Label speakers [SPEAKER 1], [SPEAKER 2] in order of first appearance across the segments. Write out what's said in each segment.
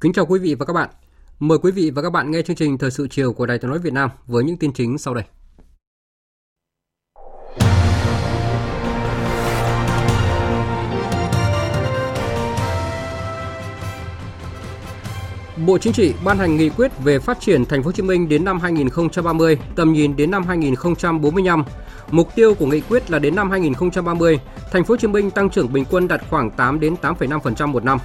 [SPEAKER 1] Kính chào quý vị và các bạn. Mời quý vị và các bạn nghe chương trình Thời sự chiều của Đài Tiếng nói Việt Nam với những tin chính sau đây. Bộ Chính trị ban hành nghị quyết về phát triển thành phố Hồ Chí Minh đến năm 2030, tầm nhìn đến năm 2045. Mục tiêu của nghị quyết là đến năm 2030, thành phố Hồ Chí Minh tăng trưởng bình quân đạt khoảng 8 đến 8,5% một năm.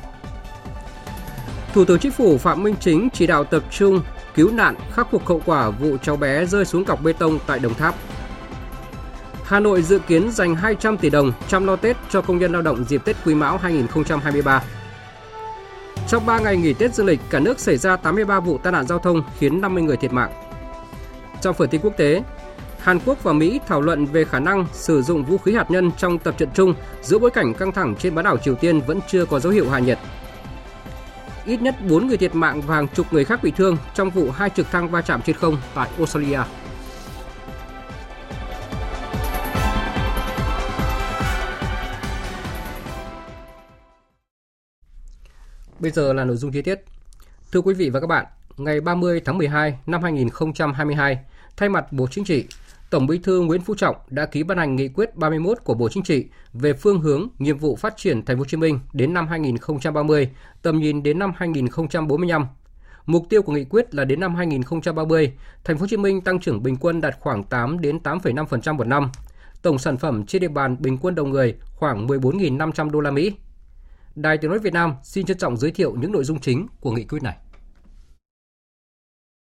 [SPEAKER 1] Thủ tướng Chính phủ Phạm Minh Chính chỉ đạo tập trung cứu nạn khắc phục hậu quả vụ cháu bé rơi xuống cọc bê tông tại Đồng Tháp. Hà Nội dự kiến dành 200 tỷ đồng chăm lo Tết cho công nhân lao động dịp Tết Quý Mão 2023. Trong 3 ngày nghỉ Tết dương lịch, cả nước xảy ra 83 vụ tai nạn giao thông khiến 50 người thiệt mạng. Trong phần tin quốc tế, Hàn Quốc và Mỹ thảo luận về khả năng sử dụng vũ khí hạt nhân trong tập trận chung giữa bối cảnh căng thẳng trên bán đảo Triều Tiên vẫn chưa có dấu hiệu hạ nhiệt ít nhất 4 người thiệt mạng và hàng chục người khác bị thương trong vụ hai trực thăng va chạm trên không tại Australia. Bây giờ là nội dung chi tiết. Thưa quý vị và các bạn, ngày 30 tháng 12 năm 2022, thay mặt Bộ Chính trị, Tổng Bí thư Nguyễn Phú Trọng đã ký ban hành nghị quyết 31 của Bộ Chính trị về phương hướng, nhiệm vụ phát triển Thành phố Hồ Chí Minh đến năm 2030, tầm nhìn đến năm 2045. Mục tiêu của nghị quyết là đến năm 2030, Thành phố Hồ Chí Minh tăng trưởng bình quân đạt khoảng 8 đến 8,5% một năm. Tổng sản phẩm trên địa bàn bình quân đầu người khoảng 14.500 đô la Mỹ. Đài Tiếng nói Việt Nam xin trân trọng giới thiệu những nội dung chính của nghị quyết này.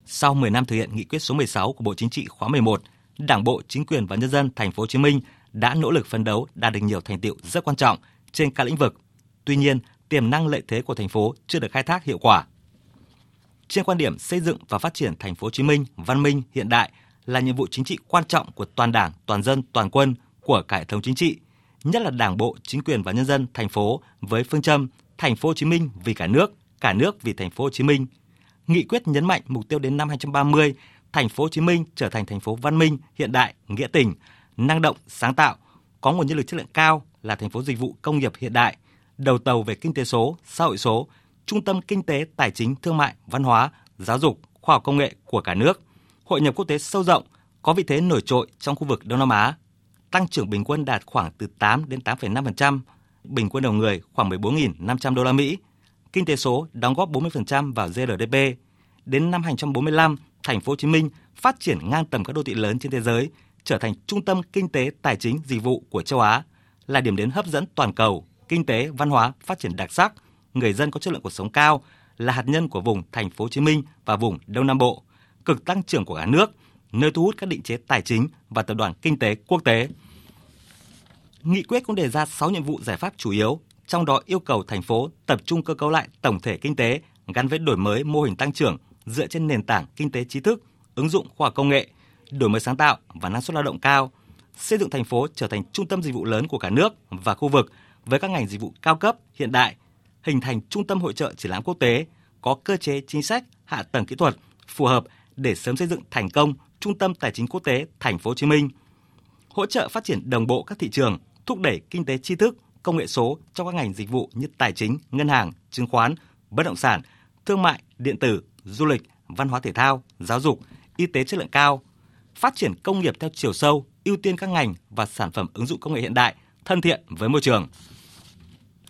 [SPEAKER 2] Sau 10 năm thực hiện nghị quyết số 16 của Bộ Chính trị khóa 11, Đảng bộ, chính quyền và nhân dân thành phố Hồ Chí Minh đã nỗ lực phấn đấu đạt được nhiều thành tiệu rất quan trọng trên các lĩnh vực. Tuy nhiên, tiềm năng lợi thế của thành phố chưa được khai thác hiệu quả. Trên quan điểm xây dựng và phát triển thành phố Hồ Chí Minh văn minh hiện đại là nhiệm vụ chính trị quan trọng của toàn Đảng, toàn dân, toàn quân của cả hệ thống chính trị, nhất là Đảng bộ, chính quyền và nhân dân thành phố với phương châm thành phố Hồ Chí Minh vì cả nước, cả nước vì thành phố Hồ Chí Minh. Nghị quyết nhấn mạnh mục tiêu đến năm 2030 thành phố Hồ Chí Minh trở thành thành phố văn minh, hiện đại, nghĩa tình, năng động, sáng tạo, có nguồn nhân lực chất lượng cao là thành phố dịch vụ công nghiệp hiện đại, đầu tàu về kinh tế số, xã hội số, trung tâm kinh tế, tài chính, thương mại, văn hóa, giáo dục, khoa học công nghệ của cả nước, hội nhập quốc tế sâu rộng, có vị thế nổi trội trong khu vực Đông Nam Á, tăng trưởng bình quân đạt khoảng từ 8 đến 8,5%, bình quân đầu người khoảng 14.500 đô la Mỹ. Kinh tế số đóng góp 40% vào GDP. Đến năm 2045, thành phố Hồ Chí Minh phát triển ngang tầm các đô thị lớn trên thế giới, trở thành trung tâm kinh tế, tài chính, dịch vụ của châu Á, là điểm đến hấp dẫn toàn cầu, kinh tế, văn hóa phát triển đặc sắc, người dân có chất lượng cuộc sống cao, là hạt nhân của vùng thành phố Hồ Chí Minh và vùng Đông Nam Bộ, cực tăng trưởng của cả nước, nơi thu hút các định chế tài chính và tập đoàn kinh tế quốc tế. Nghị quyết cũng đề ra 6 nhiệm vụ giải pháp chủ yếu, trong đó yêu cầu thành phố tập trung cơ cấu lại tổng thể kinh tế gắn với đổi mới mô hình tăng trưởng dựa trên nền tảng kinh tế trí thức, ứng dụng khoa học công nghệ, đổi mới sáng tạo và năng suất lao động cao, xây dựng thành phố trở thành trung tâm dịch vụ lớn của cả nước và khu vực với các ngành dịch vụ cao cấp, hiện đại, hình thành trung tâm hội trợ triển lãm quốc tế, có cơ chế chính sách, hạ tầng kỹ thuật phù hợp để sớm xây dựng thành công trung tâm tài chính quốc tế thành phố Hồ Chí Minh. Hỗ trợ phát triển đồng bộ các thị trường, thúc đẩy kinh tế tri thức, công nghệ số trong các ngành dịch vụ như tài chính, ngân hàng, chứng khoán, bất động sản, thương mại, điện tử, du lịch, văn hóa thể thao, giáo dục, y tế chất lượng cao, phát triển công nghiệp theo chiều sâu, ưu tiên các ngành và sản phẩm ứng dụng công nghệ hiện đại, thân thiện với môi trường.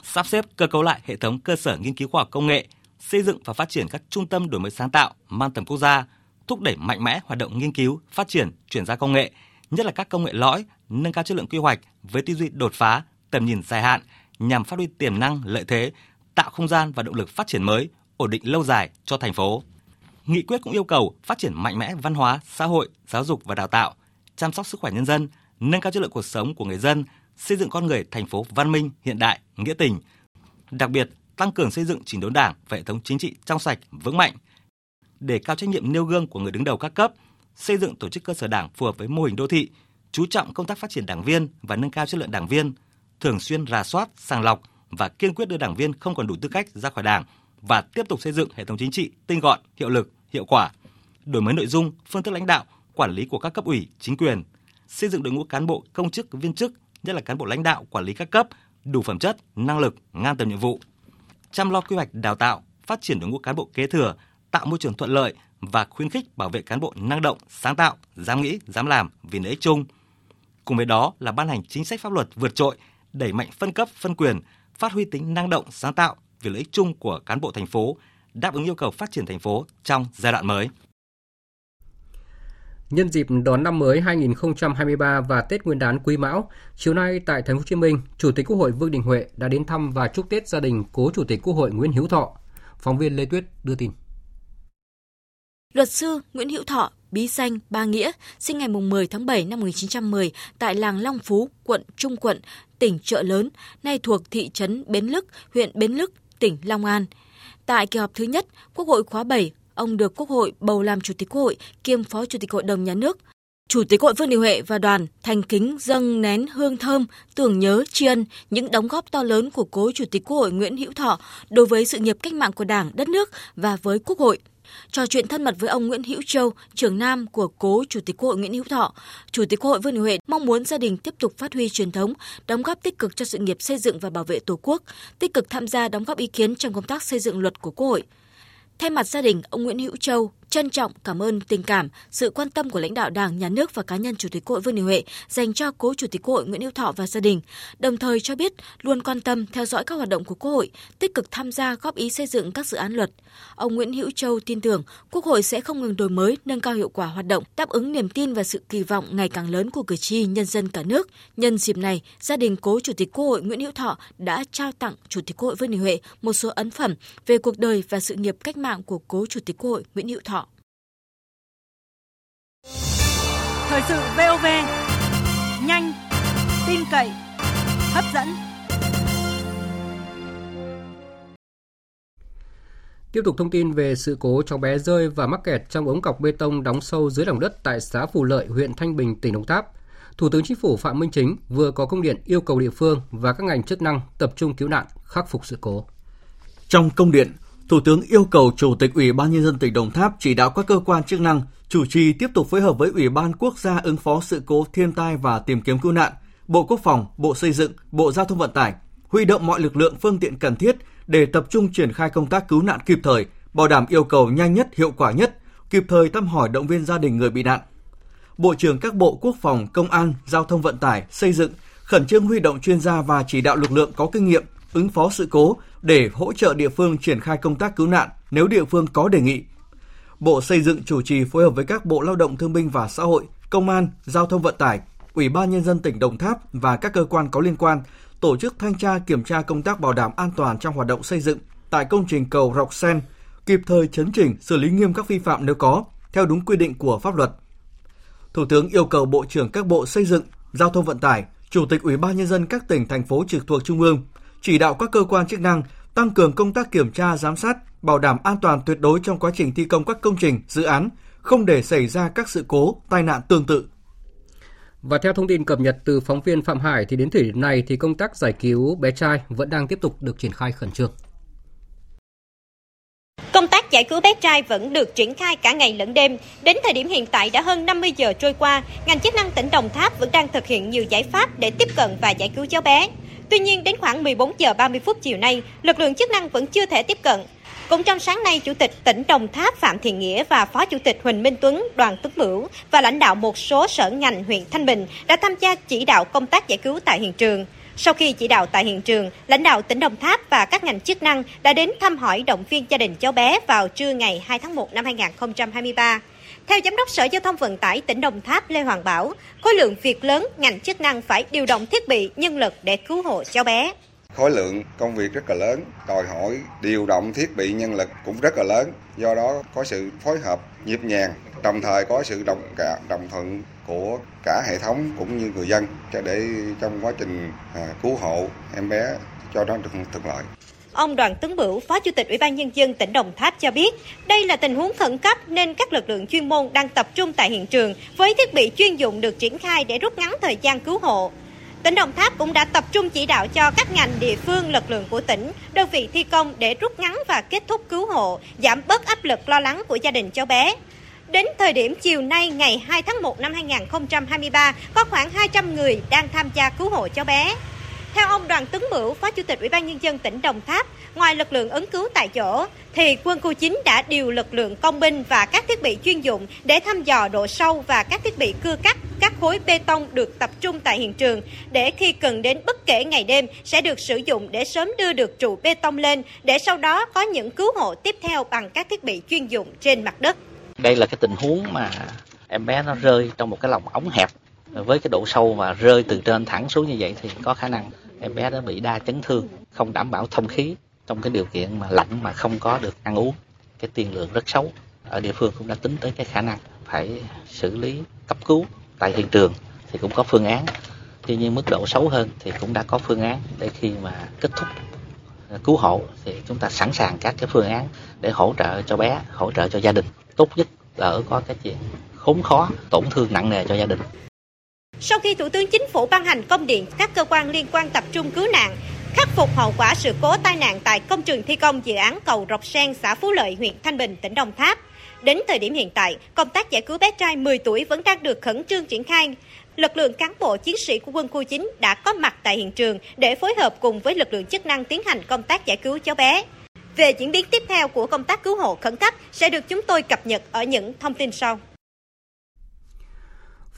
[SPEAKER 2] Sắp xếp cơ cấu lại hệ thống cơ sở nghiên cứu khoa học công nghệ, xây dựng và phát triển các trung tâm đổi mới sáng tạo mang tầm quốc gia, thúc đẩy mạnh mẽ hoạt động nghiên cứu, phát triển, chuyển giao công nghệ, nhất là các công nghệ lõi, nâng cao chất lượng quy hoạch với tư duy đột phá, tầm nhìn dài hạn nhằm phát huy tiềm năng, lợi thế, tạo không gian và động lực phát triển mới, ổn định lâu dài cho thành phố. Nghị quyết cũng yêu cầu phát triển mạnh mẽ văn hóa, xã hội, giáo dục và đào tạo, chăm sóc sức khỏe nhân dân, nâng cao chất lượng cuộc sống của người dân, xây dựng con người thành phố văn minh, hiện đại, nghĩa tình. Đặc biệt, tăng cường xây dựng chỉnh đốn đảng và hệ thống chính trị trong sạch, vững mạnh, để cao trách nhiệm nêu gương của người đứng đầu các cấp, xây dựng tổ chức cơ sở đảng phù hợp với mô hình đô thị, chú trọng công tác phát triển đảng viên và nâng cao chất lượng đảng viên, thường xuyên rà soát, sàng lọc và kiên quyết đưa đảng viên không còn đủ tư cách ra khỏi đảng và tiếp tục xây dựng hệ thống chính trị tinh gọn, hiệu lực, hiệu quả, đổi mới nội dung, phương thức lãnh đạo, quản lý của các cấp ủy, chính quyền, xây dựng đội ngũ cán bộ, công chức, viên chức, nhất là cán bộ lãnh đạo, quản lý các cấp đủ phẩm chất, năng lực, ngang tầm nhiệm vụ, chăm lo quy hoạch đào tạo, phát triển đội ngũ cán bộ kế thừa, tạo môi trường thuận lợi và khuyến khích bảo vệ cán bộ năng động, sáng tạo, dám nghĩ, dám làm vì lợi ích chung. Cùng với đó là ban hành chính sách pháp luật vượt trội, đẩy mạnh phân cấp, phân quyền, phát huy tính năng động, sáng tạo vì lợi ích chung của cán bộ thành phố, đáp ứng yêu cầu phát triển thành phố trong giai đoạn mới.
[SPEAKER 1] Nhân dịp đón năm mới 2023 và Tết Nguyên đán Quý Mão, chiều nay tại Thành phố Hồ Chí Minh, Chủ tịch Quốc hội Vương Đình Huệ đã đến thăm và chúc Tết gia đình cố Chủ tịch Quốc hội Nguyễn Hiếu Thọ. Phóng viên Lê Tuyết đưa tin.
[SPEAKER 3] Luật sư Nguyễn Hữu Thọ, bí danh Ba Nghĩa, sinh ngày 10 tháng 7 năm 1910 tại làng Long Phú, quận Trung Quận, tỉnh Chợ Lớn, nay thuộc thị trấn Bến Lức, huyện Bến Lức, tỉnh Long An. Tại kỳ họp thứ nhất, Quốc hội khóa 7, ông được Quốc hội bầu làm Chủ tịch Quốc hội kiêm Phó Chủ tịch Hội đồng Nhà nước. Chủ tịch Hội Vương Đình Huệ và đoàn thành kính dâng nén hương thơm, tưởng nhớ tri ân những đóng góp to lớn của cố Chủ tịch Quốc hội Nguyễn Hữu Thọ đối với sự nghiệp cách mạng của Đảng, đất nước và với Quốc hội. Trò chuyện thân mật với ông Nguyễn Hữu Châu, trưởng nam của cố Chủ tịch Quốc hội Nguyễn Hữu Thọ, Chủ tịch Quốc hội Vương Đình Huệ mong muốn gia đình tiếp tục phát huy truyền thống, đóng góp tích cực cho sự nghiệp xây dựng và bảo vệ Tổ quốc, tích cực tham gia đóng góp ý kiến trong công tác xây dựng luật của Quốc hội. Thay mặt gia đình, ông Nguyễn Hữu Châu trân trọng cảm ơn tình cảm, sự quan tâm của lãnh đạo Đảng, Nhà nước và cá nhân Chủ tịch Quốc hội Vương Đình Huệ dành cho cố Chủ tịch Quốc hội Nguyễn Hữu Thọ và gia đình, đồng thời cho biết luôn quan tâm theo dõi các hoạt động của Quốc hội, tích cực tham gia góp ý xây dựng các dự án luật. Ông Nguyễn Hữu Châu tin tưởng Quốc hội sẽ không ngừng đổi mới, nâng cao hiệu quả hoạt động, đáp ứng niềm tin và sự kỳ vọng ngày càng lớn của cử tri nhân dân cả nước. Nhân dịp này, gia đình cố Chủ tịch Quốc hội Nguyễn Hữu Thọ đã trao tặng Chủ tịch Quốc hội Vương Đình Huệ một số ấn phẩm về cuộc đời và sự nghiệp cách mạng của cố Chủ tịch Quốc hội Nguyễn Hữu Thọ.
[SPEAKER 4] Thời sự VOV nhanh, tin cậy, hấp dẫn.
[SPEAKER 1] Tiếp tục thông tin về sự cố cháu bé rơi và mắc kẹt trong ống cọc bê tông đóng sâu dưới lòng đất tại xã Phù Lợi, huyện Thanh Bình, tỉnh Đồng Tháp. Thủ tướng Chính phủ Phạm Minh Chính vừa có công điện yêu cầu địa phương và các ngành chức năng tập trung cứu nạn, khắc phục sự cố.
[SPEAKER 5] Trong công điện, Thủ tướng yêu cầu Chủ tịch Ủy ban Nhân dân tỉnh Đồng Tháp chỉ đạo các cơ quan chức năng chủ trì tiếp tục phối hợp với Ủy ban Quốc gia ứng phó sự cố thiên tai và tìm kiếm cứu nạn, Bộ Quốc phòng, Bộ Xây dựng, Bộ Giao thông Vận tải, huy động mọi lực lượng phương tiện cần thiết để tập trung triển khai công tác cứu nạn kịp thời, bảo đảm yêu cầu nhanh nhất, hiệu quả nhất, kịp thời thăm hỏi động viên gia đình người bị nạn. Bộ trưởng các bộ Quốc phòng, Công an, Giao thông Vận tải, Xây dựng khẩn trương huy động chuyên gia và chỉ đạo lực lượng có kinh nghiệm ứng phó sự cố để hỗ trợ địa phương triển khai công tác cứu nạn nếu địa phương có đề nghị. Bộ Xây dựng chủ trì phối hợp với các Bộ Lao động Thương binh và Xã hội, Công an, Giao thông Vận tải, Ủy ban Nhân dân tỉnh Đồng Tháp và các cơ quan có liên quan tổ chức thanh tra kiểm tra công tác bảo đảm an toàn trong hoạt động xây dựng tại công trình cầu Rọc Sen, kịp thời chấn chỉnh xử lý nghiêm các vi phạm nếu có, theo đúng quy định của pháp luật. Thủ tướng yêu cầu Bộ trưởng các bộ xây dựng, giao thông vận tải, Chủ tịch Ủy ban nhân dân các tỉnh thành phố trực thuộc trung ương chỉ đạo các cơ quan chức năng tăng cường công tác kiểm tra giám sát, bảo đảm an toàn tuyệt đối trong quá trình thi công các công trình, dự án, không để xảy ra các sự cố, tai nạn tương tự.
[SPEAKER 1] Và theo thông tin cập nhật từ phóng viên Phạm Hải thì đến thời điểm này thì công tác giải cứu bé trai vẫn đang tiếp tục được triển khai khẩn trương.
[SPEAKER 6] Công tác giải cứu bé trai vẫn được triển khai cả ngày lẫn đêm. Đến thời điểm hiện tại đã hơn 50 giờ trôi qua, ngành chức năng tỉnh Đồng Tháp vẫn đang thực hiện nhiều giải pháp để tiếp cận và giải cứu cháu bé. Tuy nhiên, đến khoảng 14 giờ 30 phút chiều nay, lực lượng chức năng vẫn chưa thể tiếp cận. Cũng trong sáng nay, Chủ tịch tỉnh Đồng Tháp Phạm Thiện Nghĩa và Phó Chủ tịch Huỳnh Minh Tuấn, Đoàn Tuấn Bửu và lãnh đạo một số sở ngành huyện Thanh Bình đã tham gia chỉ đạo công tác giải cứu tại hiện trường. Sau khi chỉ đạo tại hiện trường, lãnh đạo tỉnh Đồng Tháp và các ngành chức năng đã đến thăm hỏi động viên gia đình cháu bé vào trưa ngày 2 tháng 1 năm 2023. Theo Giám đốc Sở Giao thông Vận tải tỉnh Đồng Tháp Lê Hoàng Bảo, khối lượng việc lớn ngành chức năng phải điều động thiết bị, nhân lực để cứu hộ cháu bé.
[SPEAKER 7] khối lượng công việc rất là lớn, đòi hỏi điều động thiết bị nhân lực cũng rất là lớn. Do đó có sự phối hợp nhịp nhàng, đồng thời có sự đồng cả đồng thuận của cả hệ thống cũng như người dân cho để trong quá trình à, cứu hộ em bé cho nó được thuận lợi.
[SPEAKER 6] Ông Đoàn Tấn Bửu, Phó Chủ tịch Ủy ban Nhân dân tỉnh Đồng Tháp cho biết, đây là tình huống khẩn cấp nên các lực lượng chuyên môn đang tập trung tại hiện trường với thiết bị chuyên dụng được triển khai để rút ngắn thời gian cứu hộ. Tỉnh Đồng Tháp cũng đã tập trung chỉ đạo cho các ngành địa phương, lực lượng của tỉnh, đơn vị thi công để rút ngắn và kết thúc cứu hộ, giảm bớt áp lực lo lắng của gia đình cháu bé. Đến thời điểm chiều nay ngày 2 tháng 1 năm 2023, có khoảng 200 người đang tham gia cứu hộ cháu bé. Theo ông Đoàn Tuấn Bửu, Phó Chủ tịch Ủy ban Nhân dân tỉnh Đồng Tháp, ngoài lực lượng ứng cứu tại chỗ, thì quân khu 9 đã điều lực lượng công binh và các thiết bị chuyên dụng để thăm dò độ sâu và các thiết bị cưa cắt các khối bê tông được tập trung tại hiện trường để khi cần đến bất kể ngày đêm sẽ được sử dụng để sớm đưa được trụ bê tông lên để sau đó có những cứu hộ tiếp theo bằng các thiết bị chuyên dụng trên mặt đất.
[SPEAKER 8] Đây là cái tình huống mà em bé nó rơi trong một cái lồng ống hẹp với cái độ sâu mà rơi từ trên thẳng xuống như vậy thì có khả năng em bé đã bị đa chấn thương, không đảm bảo thông khí. Trong cái điều kiện mà lạnh mà không có được ăn uống, cái tiền lượng rất xấu. Ở địa phương cũng đã tính tới cái khả năng phải xử lý, cấp cứu tại hiện trường thì cũng có phương án. Tuy nhiên mức độ xấu hơn thì cũng đã có phương án để khi mà kết thúc à, cứu hộ thì chúng ta sẵn sàng các cái phương án để hỗ trợ cho bé, hỗ trợ cho gia đình. Tốt nhất đỡ có cái chuyện khốn khó, tổn thương nặng nề cho gia đình
[SPEAKER 6] sau khi Thủ tướng Chính phủ ban hành công điện các cơ quan liên quan tập trung cứu nạn, khắc phục hậu quả sự cố tai nạn tại công trường thi công dự án cầu Rọc Sen, xã Phú Lợi, huyện Thanh Bình, tỉnh Đồng Tháp. Đến thời điểm hiện tại, công tác giải cứu bé trai 10 tuổi vẫn đang được khẩn trương triển khai. Lực lượng cán bộ chiến sĩ của quân khu 9 đã có mặt tại hiện trường để phối hợp cùng với lực lượng chức năng tiến hành công tác giải cứu cháu bé. Về diễn biến tiếp theo của công tác cứu hộ khẩn cấp sẽ được chúng tôi cập nhật ở những thông tin sau.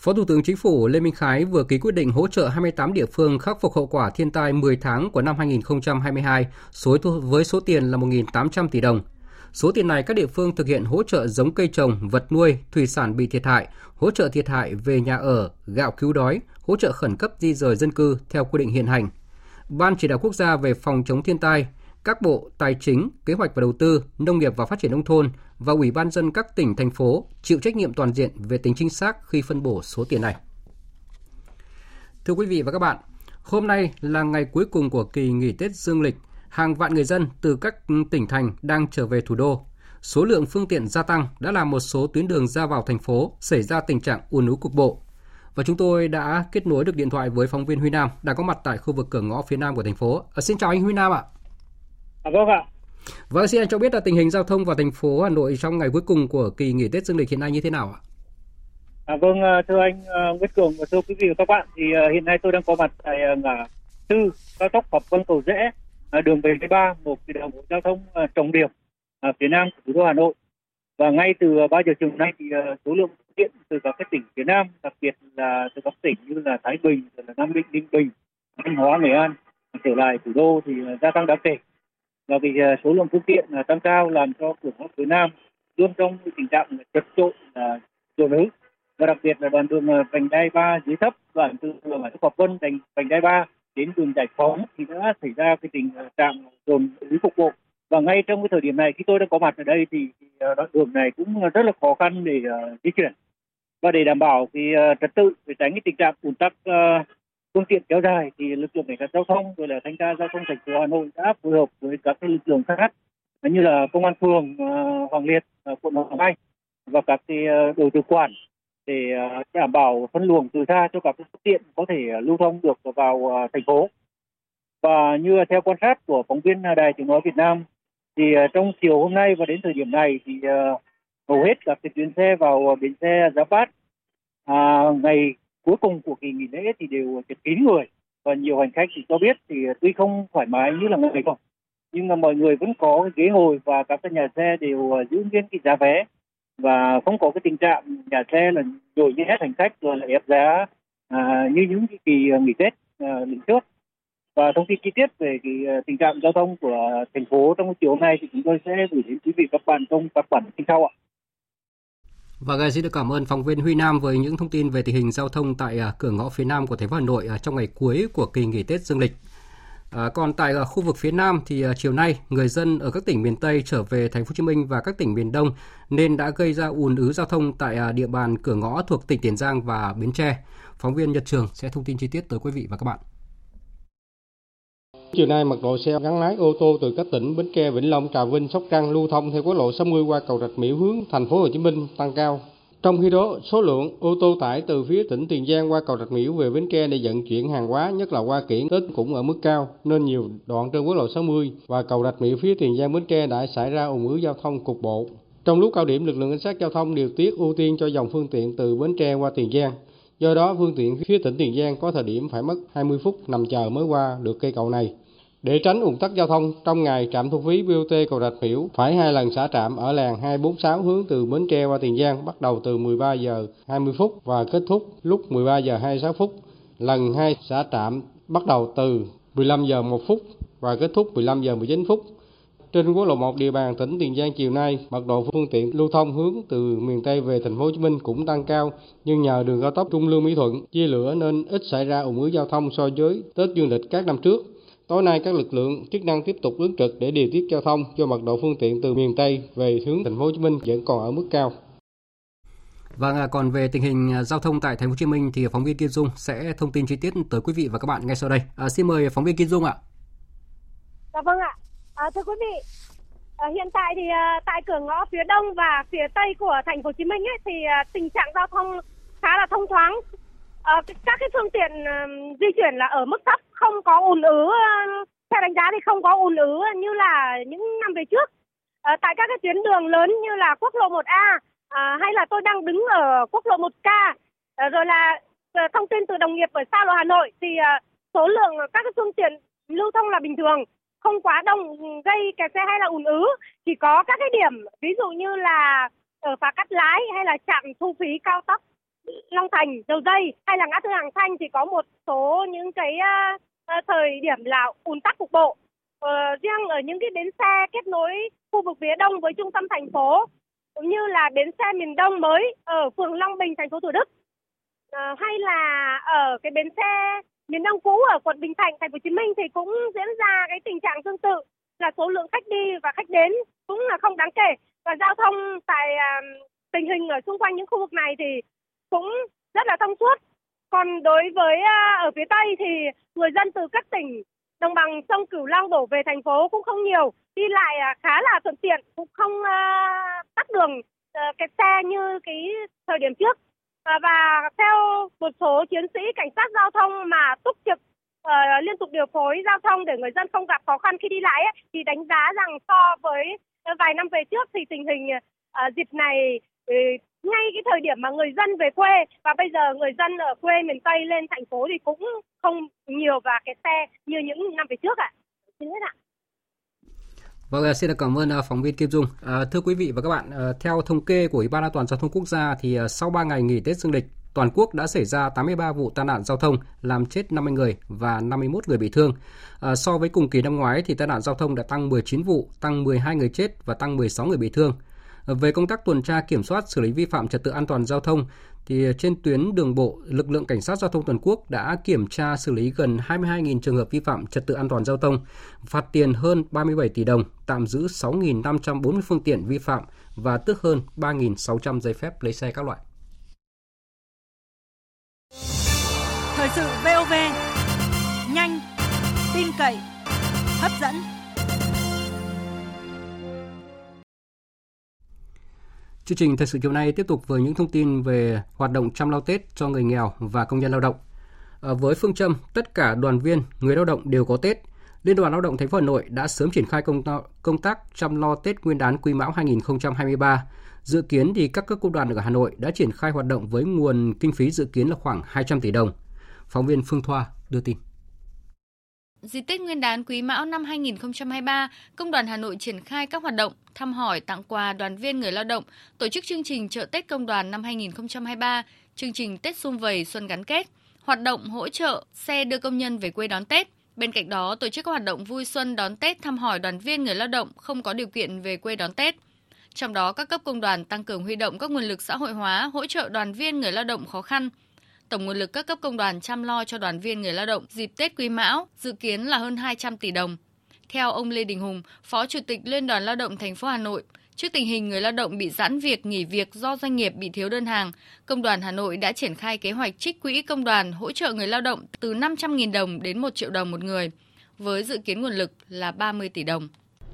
[SPEAKER 1] Phó Thủ tướng Chính phủ Lê Minh Khái vừa ký quyết định hỗ trợ 28 địa phương khắc phục hậu quả thiên tai 10 tháng của năm 2022 số với số tiền là 1.800 tỷ đồng. Số tiền này các địa phương thực hiện hỗ trợ giống cây trồng, vật nuôi, thủy sản bị thiệt hại, hỗ trợ thiệt hại về nhà ở, gạo cứu đói, hỗ trợ khẩn cấp di rời dân cư theo quy định hiện hành. Ban chỉ đạo quốc gia về phòng chống thiên tai, các bộ Tài chính, Kế hoạch và Đầu tư, Nông nghiệp và Phát triển nông thôn và Ủy ban dân các tỉnh, thành phố chịu trách nhiệm toàn diện về tính chính xác khi phân bổ số tiền này. Thưa quý vị và các bạn, hôm nay là ngày cuối cùng của kỳ nghỉ Tết Dương lịch. Hàng vạn người dân từ các tỉnh thành đang trở về thủ đô. Số lượng phương tiện gia tăng đã làm một số tuyến đường ra vào thành phố xảy ra tình trạng ùn ứ cục bộ. Và chúng tôi đã kết nối được điện thoại với phóng viên Huy Nam đang có mặt tại khu vực cửa ngõ phía nam của thành phố. À, xin chào anh Huy Nam ạ.
[SPEAKER 9] À, vâng ạ.
[SPEAKER 1] Vâng, xin anh cho biết là tình hình giao thông vào thành phố Hà Nội trong ngày cuối cùng của kỳ nghỉ Tết Dương lịch hiện nay như thế nào ạ?
[SPEAKER 9] À, vâng, à, thưa anh uh, Nguyễn Cường và thưa quý vị và các bạn, thì uh, hiện nay tôi đang có mặt tại ngã tư cao tốc Pháp Vân Cầu Rẽ, đường về 3 một cái đầu giao thông trọng điểm phía nam của thủ đô Hà Nội. Và ngay từ uh, 3 giờ chiều nay thì số lượng tiện từ các cái tỉnh phía nam, đặc biệt là từ các tỉnh như là Thái Bình, là Nam Định, Ninh Bình, Thanh Hóa, Nghệ An trở lại thủ đô thì gia tăng đáng kể và vì ờ, số lượng phương tiện ờ, tăng cao làm cho cửa ngõ phía nam luôn trong tình trạng chật trội là dồn ứ và đặc biệt là đoạn đường ờ, vành đai ba dưới thấp đoạn từ đường ở Quảng Vân thành vành đai ba đến đường giải phóng thì đã xảy ra cái tình trạng dồn ứ cục bộ. Và ngay trong cái thời điểm này khi tôi đang có mặt ở đây thì, đoạn đường này cũng rất là khó khăn để di chuyển. Và để đảm bảo cái trật tự để tránh cái tình trạng ùn tắc phương tiện kéo dài thì lực lượng cảnh sát giao thông rồi là thanh tra giao thông thành phố Hà Nội đã phối hợp với các lực lượng khác như là công an phường uh, Hoàng Liệt, uh, quận Hoàng Mai và các cái ờ, đội tự quản để đảm bảo phân luồng từ xa cho các phương tiện có thể lưu thông được vào thành phố. Và như theo quan sát của phóng viên Đài Tiếng nói Việt Nam thì trong chiều hôm nay và đến thời điểm này thì hầu hết các cái tuyến xe vào bến xe Giáp Bát à, ngày cuối cùng của kỳ nghỉ lễ thì đều chật kín người. Và nhiều hành khách thì cho biết thì tuy không thoải mái như là ngày thường nhưng mà mọi người vẫn có cái ghế ngồi và các cái nhà xe đều ờ, giữ nguyên cái giá vé. Và không có cái tình trạng nhà xe là nhồi nhét hành khách rồi là ép giá à, như những cái kỳ ờ, nghỉ tết à, lần trước. Và thông tin chi tiết về cái tình trạng giao thông của thành phố trong chiều hôm nay thì chúng tôi sẽ gửi đến quý vị các bạn trong các bản tin sau ạ.
[SPEAKER 1] Và ngay xin được cảm ơn phóng viên Huy Nam với những thông tin về tình hình giao thông tại à, cửa ngõ phía nam của thành phố Hà Nội à, trong ngày cuối của kỳ nghỉ Tết Dương lịch. À, còn tại ở khu vực phía Nam thì à, chiều nay người dân ở các tỉnh miền Tây trở về thành phố Hồ Chí Minh và các tỉnh miền Đông nên đã gây ra ùn ứ giao thông tại à, địa bàn cửa ngõ thuộc tỉnh Tiền Giang và Bến Tre. Phóng viên Nhật Trường sẽ thông tin chi tiết tới quý vị và các bạn.
[SPEAKER 10] Chiều nay, mật độ xe gắn lái ô tô từ các tỉnh Bến Tre, Vĩnh Long, Trà Vinh, Sóc Trăng lưu thông theo quốc lộ 60 qua cầu Rạch Miễu hướng thành phố Hồ Chí Minh tăng cao. Trong khi đó, số lượng ô tô tải từ phía tỉnh Tiền Giang qua cầu Rạch Miễu về Bến Tre để vận chuyển hàng hóa, nhất là qua kiển Tết cũng ở mức cao, nên nhiều đoạn trên quốc lộ 60 và cầu Rạch Miễu phía Tiền Giang Bến Tre đã xảy ra ủng ứ giao thông cục bộ. Trong lúc cao điểm, lực lượng cảnh sát giao thông điều tiết ưu tiên cho dòng phương tiện từ Bến Tre qua Tiền Giang. Do đó, phương tiện phía tỉnh Tiền Giang có thời điểm phải mất 20 phút nằm chờ mới qua được cây cầu này. Để tránh ủng tắc giao thông, trong ngày trạm thu phí BOT cầu Rạch Miễu phải hai lần xả trạm ở làng 246 hướng từ Bến Tre qua Tiền Giang bắt đầu từ 13 giờ 20 phút và kết thúc lúc 13 giờ 26 phút. Lần 2 xả trạm bắt đầu từ 15 giờ 1 phút và kết thúc 15 giờ 19 phút. Trên quốc lộ 1 địa bàn tỉnh Tiền Giang chiều nay, mật độ phương tiện lưu thông hướng từ miền Tây về thành phố Hồ Chí Minh cũng tăng cao, nhưng nhờ đường cao tốc Trung Lương Mỹ Thuận chia lửa nên ít xảy ra ủng ứ giao thông so với Tết Dương lịch các năm trước. Tối nay các lực lượng chức năng tiếp tục ứng trực để điều tiết giao thông cho mật độ phương tiện từ miền Tây về hướng thành phố Hồ Chí Minh vẫn còn ở mức cao.
[SPEAKER 1] Vâng, còn về tình hình à, giao thông tại thành phố Hồ Chí Minh thì phóng viên Kiên Dung sẽ thông tin chi tiết tới quý vị và các bạn ngay sau đây. À, xin mời phóng viên Kiên Dung ạ.
[SPEAKER 11] Dạ vâng ạ. À, thưa quý vị, à, hiện tại thì à, tại cửa ngõ phía đông và phía tây của thành phố Hồ Chí Minh ấy, thì à, tình trạng giao thông khá là thông thoáng. À, các cái phương tiện à, di chuyển là ở mức thấp, không có ùn ứ. Theo đánh giá thì không có ùn ứ như là những năm về trước. À, tại các cái tuyến đường lớn như là quốc lộ 1A à, ờ, hay là tôi đang đứng ở quốc lộ 1K à, rồi là à, thông tin từ đồng nghiệp ở xa lộ Hà Nội thì à, số lượng các cái phương tiện lưu thông là bình thường không quá đông gây kẹt xe hay là ùn ứ chỉ có các cái điểm ví dụ như là ở phá cắt lái hay là trạm thu phí cao tốc Long Thành, Dầu Dây hay là ngã tư Hàng Thanh thì có một số những cái uh, thời điểm là ùn tắc cục bộ. Uh, riêng ở những cái bến xe kết nối khu vực phía đông với trung tâm thành phố cũng như là bến xe miền Đông mới ở phường Long Bình, thành phố Thủ Đức uh, hay là ở cái bến xe miền Đông cũ ở quận Bình Thạnh, thành phố Hồ Chí Minh thì cũng diễn ra cái tình trạng tương tự là số lượng khách đi và khách đến cũng là không đáng kể và giao thông tại uh, tình hình ở xung quanh những khu vực này thì cũng rất là thông suốt. Còn đối với à, ở phía Tây thì người dân từ các tỉnh đồng bằng sông Cửu Long đổ về thành phố cũng không nhiều, đi lại à, khá là thuận tiện, cũng không à, tắt đường cái kẹt xe như cái thời điểm trước. Và theo một số chiến sĩ cảnh sát giao thông mà túc trực uh, liên tục điều phối giao thông để người dân không gặp khó khăn khi đi lại ấy, thì đánh giá rằng so với ờ, vài năm về trước thì tình hình uh, dịp này ngay cái thời điểm mà người dân về quê và bây giờ người dân ở quê miền Tây lên thành phố thì cũng không nhiều và cái xe như những năm về trước ạ. À. Xin hết ạ.
[SPEAKER 1] Vâng, xin cảm ơn à, phóng viên Kim Dung. À, thưa quý vị và các bạn, à, theo thống kê của Ủy ban An toàn giao thông quốc gia thì à, sau 3 ngày nghỉ Tết Dương lịch, toàn quốc đã xảy ra 83 vụ tai nạn giao thông, làm chết 50 người và 51 người bị thương. À, so với cùng kỳ năm ngoái thì tai nạn giao thông đã tăng 19 vụ, tăng 12 người chết và tăng 16 người bị thương. Về công tác tuần tra kiểm soát xử lý vi phạm trật tự an toàn giao thông thì trên tuyến đường bộ, lực lượng cảnh sát giao thông toàn quốc đã kiểm tra xử lý gần 22.000 trường hợp vi phạm trật tự an toàn giao thông, phạt tiền hơn 37 tỷ đồng, tạm giữ 6.540 phương tiện vi phạm và tước hơn 3.600 giấy phép lấy xe các loại.
[SPEAKER 4] Thời sự VOV, nhanh, tin cậy, hấp dẫn.
[SPEAKER 1] Chương trình thời sự chiều nay tiếp tục với những thông tin về hoạt động chăm lo Tết cho người nghèo và công nhân lao động. À, với phương châm tất cả đoàn viên, người lao động đều có Tết, Liên đoàn Lao động thành phố Hà Nội đã sớm triển khai công, công tác chăm lo Tết Nguyên đán Quý Mão 2023. Dự kiến thì các cấp công đoàn ở Hà Nội đã triển khai hoạt động với nguồn kinh phí dự kiến là khoảng 200 tỷ đồng. Phóng viên Phương Thoa đưa tin.
[SPEAKER 12] Dịp Tết Nguyên đán Quý Mão năm 2023, Công đoàn Hà Nội triển khai các hoạt động thăm hỏi, tặng quà đoàn viên người lao động, tổ chức chương trình chợ Tết Công đoàn năm 2023, chương trình Tết Xung Vầy Xuân Gắn Kết, hoạt động hỗ trợ xe đưa công nhân về quê đón Tết. Bên cạnh đó, tổ chức các hoạt động vui xuân đón Tết thăm hỏi đoàn viên người lao động không có điều kiện về quê đón Tết. Trong đó, các cấp công đoàn tăng cường huy động các nguồn lực xã hội hóa hỗ trợ đoàn viên người lao động khó khăn – Tổng nguồn lực các cấp công đoàn chăm lo cho đoàn viên người lao động dịp Tết Quý Mão dự kiến là hơn 200 tỷ đồng. Theo ông Lê Đình Hùng, Phó Chủ tịch Liên đoàn Lao động thành phố Hà Nội, Trước tình hình người lao động bị giãn việc, nghỉ việc do doanh nghiệp bị thiếu đơn hàng, Công đoàn Hà Nội đã triển khai kế hoạch trích quỹ công đoàn hỗ trợ người lao động từ 500.000 đồng đến 1 triệu đồng một người, với dự kiến nguồn lực là 30 tỷ đồng.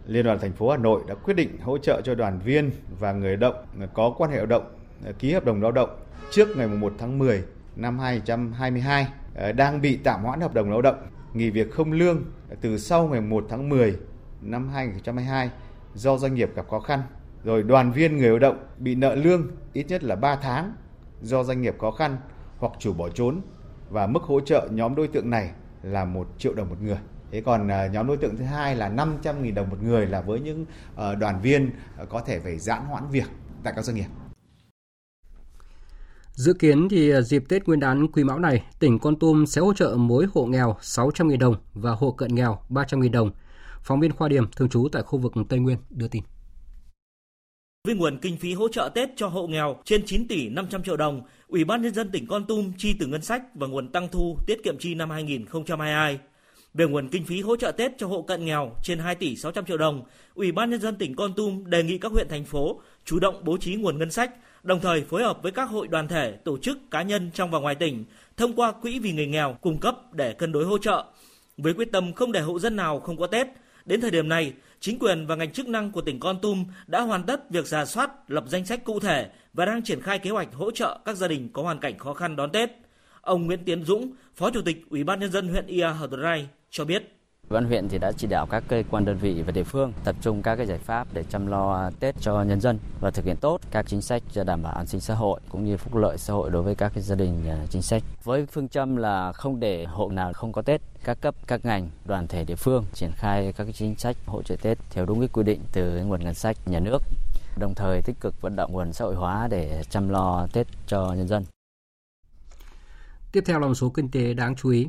[SPEAKER 13] Liên đoàn thành phố Hà Nội đã quyết định hỗ trợ cho đoàn viên và người lao động có quan hệ lao động ký hợp đồng lao động trước ngày 1 tháng 10 năm 2022 ờ, đang bị tạm hoãn hợp đồng lao động, nghỉ việc không lương từ sau ngày 1 tháng 10 năm 2022 do doanh nghiệp gặp khó khăn, rồi đoàn viên người lao động bị nợ lương ít nhất là 3 tháng do doanh nghiệp khó khăn hoặc chủ bỏ trốn và mức hỗ trợ nhóm đối tượng này là 1 triệu đồng một người. Thế còn ờ, nhóm đối tượng thứ hai là 500.000 đồng một người là với những ờ, đoàn viên có thể phải giãn hoãn việc tại các doanh nghiệp.
[SPEAKER 1] Dự kiến thì à, dịp Tết Nguyên đán Quý Mão này, tỉnh Con Tum sẽ hỗ trợ mỗi hộ nghèo 600.000 đồng và hộ cận nghèo 300.000 đồng Phóng viên Khoa Điểm, thường trú tại khu vực Tây Nguyên đưa tin.
[SPEAKER 14] Với nguồn kinh phí hỗ trợ Tết cho hộ nghèo trên 9 tỷ 500 triệu đồng, Ủy ban nhân dân tỉnh Con Tum chi từ ngân sách và nguồn tăng thu tiết kiệm chi năm 2022. Về nguồn kinh phí hỗ trợ Tết cho hộ cận nghèo trên 2 tỷ 600 triệu đồng, Ủy ban nhân dân tỉnh Con Tum đề nghị các huyện thành phố chủ động bố trí nguồn ngân sách, đồng thời phối hợp với các hội đoàn thể, tổ chức cá nhân trong và ngoài tỉnh thông qua quỹ vì người nghèo cung cấp để cân đối hỗ trợ. Với quyết tâm không để hộ dân nào không có Tết, Đến thời điểm này, chính quyền và ngành chức năng của tỉnh Con Tum đã hoàn tất việc giả soát, lập danh sách cụ thể và đang triển khai kế hoạch hỗ trợ các gia đình có hoàn cảnh khó khăn đón Tết. Ông Nguyễn Tiến Dũng, Phó Chủ tịch Ủy ban nhân dân huyện Ia Hờ Rai cho biết.
[SPEAKER 15] Ban huyện thì đã chỉ đạo các cơ quan đơn vị và địa phương tập trung các cái giải pháp để chăm lo Tết cho nhân dân và thực hiện tốt các chính sách cho đảm bảo an sinh xã hội cũng như phúc lợi xã hội đối với các cái gia đình à, chính sách. Với phương châm là không để hộ nào không có Tết, các cấp các ngành đoàn thể địa phương triển khai các cái chính sách hỗ trợ Tết theo đúng cái quy định từ nguồn ngân sách nhà nước đồng thời tích cực vận động nguồn xã hội hóa để chăm lo Tết cho nhân dân.
[SPEAKER 1] Tiếp theo là một số kinh tế đáng chú ý.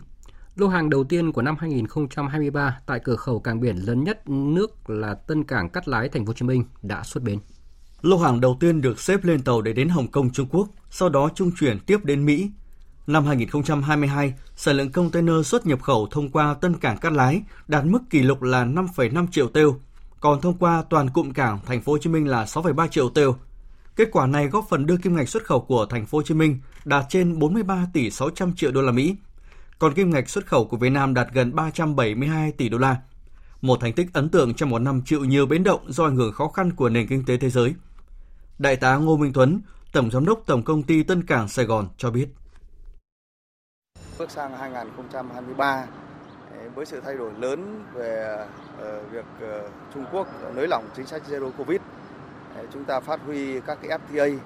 [SPEAKER 1] Lô hàng đầu tiên của năm 2023 tại cửa khẩu cảng biển lớn nhất nước là Tân Cảng Cát Lái Thành phố Hồ Chí Minh đã xuất bến.
[SPEAKER 5] Lô hàng đầu tiên được xếp lên tàu để đến Hồng Kông Trung Quốc, sau đó trung chuyển tiếp đến Mỹ. Năm 2022, sản lượng container xuất nhập khẩu thông qua Tân Cảng Cát Lái đạt mức kỷ lục là 5,5 triệu têu, còn thông qua toàn cụm cảng Thành phố Hồ Chí Minh là 6,3 triệu têu. Kết quả này góp phần đưa kim ngạch xuất khẩu của Thành phố Hồ Chí Minh đạt trên 43 tỷ 600 triệu đô la Mỹ, còn kim ngạch xuất khẩu của Việt Nam đạt gần 372 tỷ đô la. Một thành tích ấn tượng trong một năm chịu nhiều biến động do ảnh hưởng khó khăn của nền kinh tế thế giới. Đại tá Ngô Minh Tuấn, Tổng Giám đốc Tổng Công ty Tân Cảng Sài Gòn cho biết.
[SPEAKER 16] Bước sang 2023, với sự thay đổi lớn về ờ, việc ờ, Trung Quốc nới lỏng chính sách Zero Covid, chúng ta phát huy các cái FTA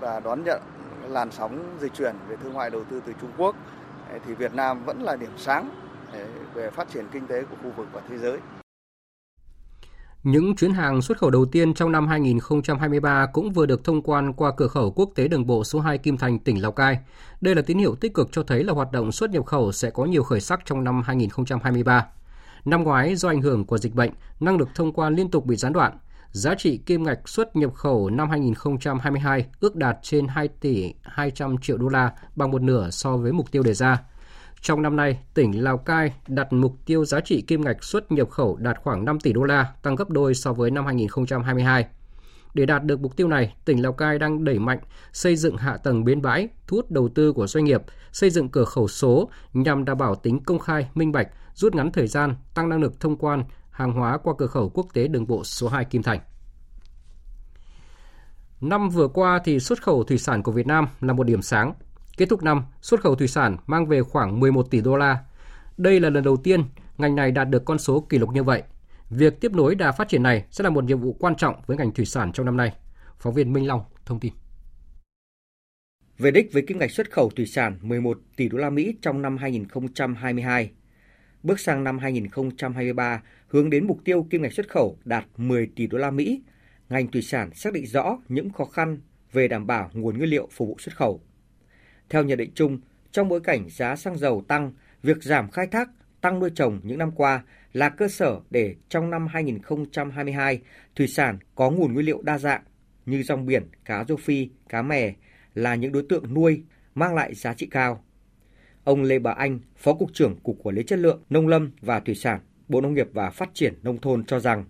[SPEAKER 16] và đón nhận làn sóng dịch chuyển về thương mại đầu tư từ Trung Quốc thì Việt Nam vẫn là điểm sáng về phát triển kinh tế của khu vực và thế giới.
[SPEAKER 1] Những chuyến hàng xuất khẩu đầu tiên trong năm 2023 cũng vừa được thông quan qua cửa khẩu quốc tế đường bộ số 2 Kim Thành, tỉnh Lào Cai. Đây là tín hiệu tích cực cho thấy là hoạt động xuất nhập khẩu sẽ có nhiều khởi sắc trong năm 2023. Năm ngoái, do ảnh hưởng của dịch bệnh, năng lực thông quan liên tục bị gián đoạn. Giá trị kim ngạch xuất nhập khẩu năm 2022 ước đạt trên 2 tỷ 200 triệu đô la, bằng một nửa so với mục tiêu đề ra. Trong năm nay, tỉnh Lào Cai đặt mục tiêu giá trị kim ngạch xuất nhập khẩu đạt khoảng 5 tỷ đô la, tăng gấp đôi so với năm 2022. Để đạt được mục tiêu này, tỉnh Lào Cai đang đẩy mạnh xây dựng hạ tầng bến bãi, thu hút đầu tư của doanh nghiệp, xây dựng cửa khẩu số nhằm đảm bảo tính công khai, minh bạch, rút ngắn thời gian, tăng năng lực thông quan hàng hóa qua cửa khẩu quốc tế đường bộ số 2 Kim Thành. Năm vừa qua thì xuất khẩu thủy sản của Việt Nam là một điểm sáng Kết thúc năm, xuất khẩu thủy sản mang về khoảng 11 tỷ đô la. Đây là lần đầu tiên ngành này đạt được con số kỷ lục như vậy. Việc tiếp nối đà phát triển này sẽ là một nhiệm vụ quan trọng với ngành thủy sản trong năm nay. Phóng viên Minh Long thông tin.
[SPEAKER 17] Về đích với kim ngạch xuất khẩu thủy sản 11 tỷ đô la Mỹ trong năm 2022. Bước sang năm 2023, hướng đến mục tiêu kim ngạch xuất khẩu đạt 10 tỷ đô la Mỹ, ngành thủy sản xác định rõ những khó khăn về đảm bảo nguồn nguyên liệu phục vụ xuất khẩu. Theo nhận định chung, trong bối cảnh giá xăng dầu tăng, việc giảm khai thác, tăng nuôi trồng những năm qua là cơ sở để trong năm 2022, thủy sản có nguồn nguyên liệu đa dạng như rong biển, cá rô phi, cá mè là những đối tượng nuôi mang lại giá trị cao. Ông Lê Bà Anh, Phó Cục trưởng Cục Quản lý Chất lượng Nông lâm và Thủy sản, Bộ Nông nghiệp và Phát triển Nông thôn cho rằng,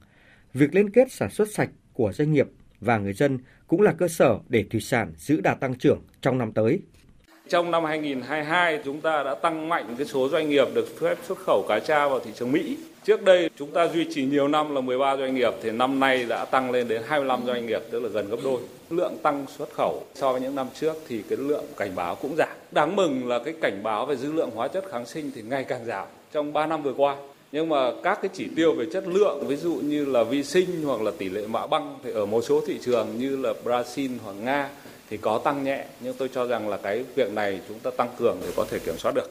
[SPEAKER 17] việc liên kết sản xuất sạch của doanh nghiệp và người dân cũng là cơ sở để thủy sản giữ đà tăng trưởng trong năm tới.
[SPEAKER 18] Trong năm 2022, chúng ta đã tăng mạnh cái số doanh nghiệp được phép xuất khẩu cá tra vào thị trường Mỹ. Trước đây chúng ta duy trì nhiều năm là 13 doanh nghiệp thì năm nay đã tăng lên đến 25 doanh nghiệp tức là gần gấp đôi. Lượng tăng xuất khẩu so với những năm trước thì cái lượng cảnh báo cũng giảm. Đáng mừng là cái cảnh báo về dư lượng hóa chất kháng sinh thì ngày càng giảm trong 3 năm vừa qua. Nhưng mà các cái chỉ tiêu về chất lượng ví dụ như là vi sinh hoặc là tỷ lệ mã băng thì ở một số thị trường như là Brazil hoặc Nga thì có tăng nhẹ, nhưng tôi cho rằng là cái việc này chúng ta tăng cường để có thể kiểm soát được.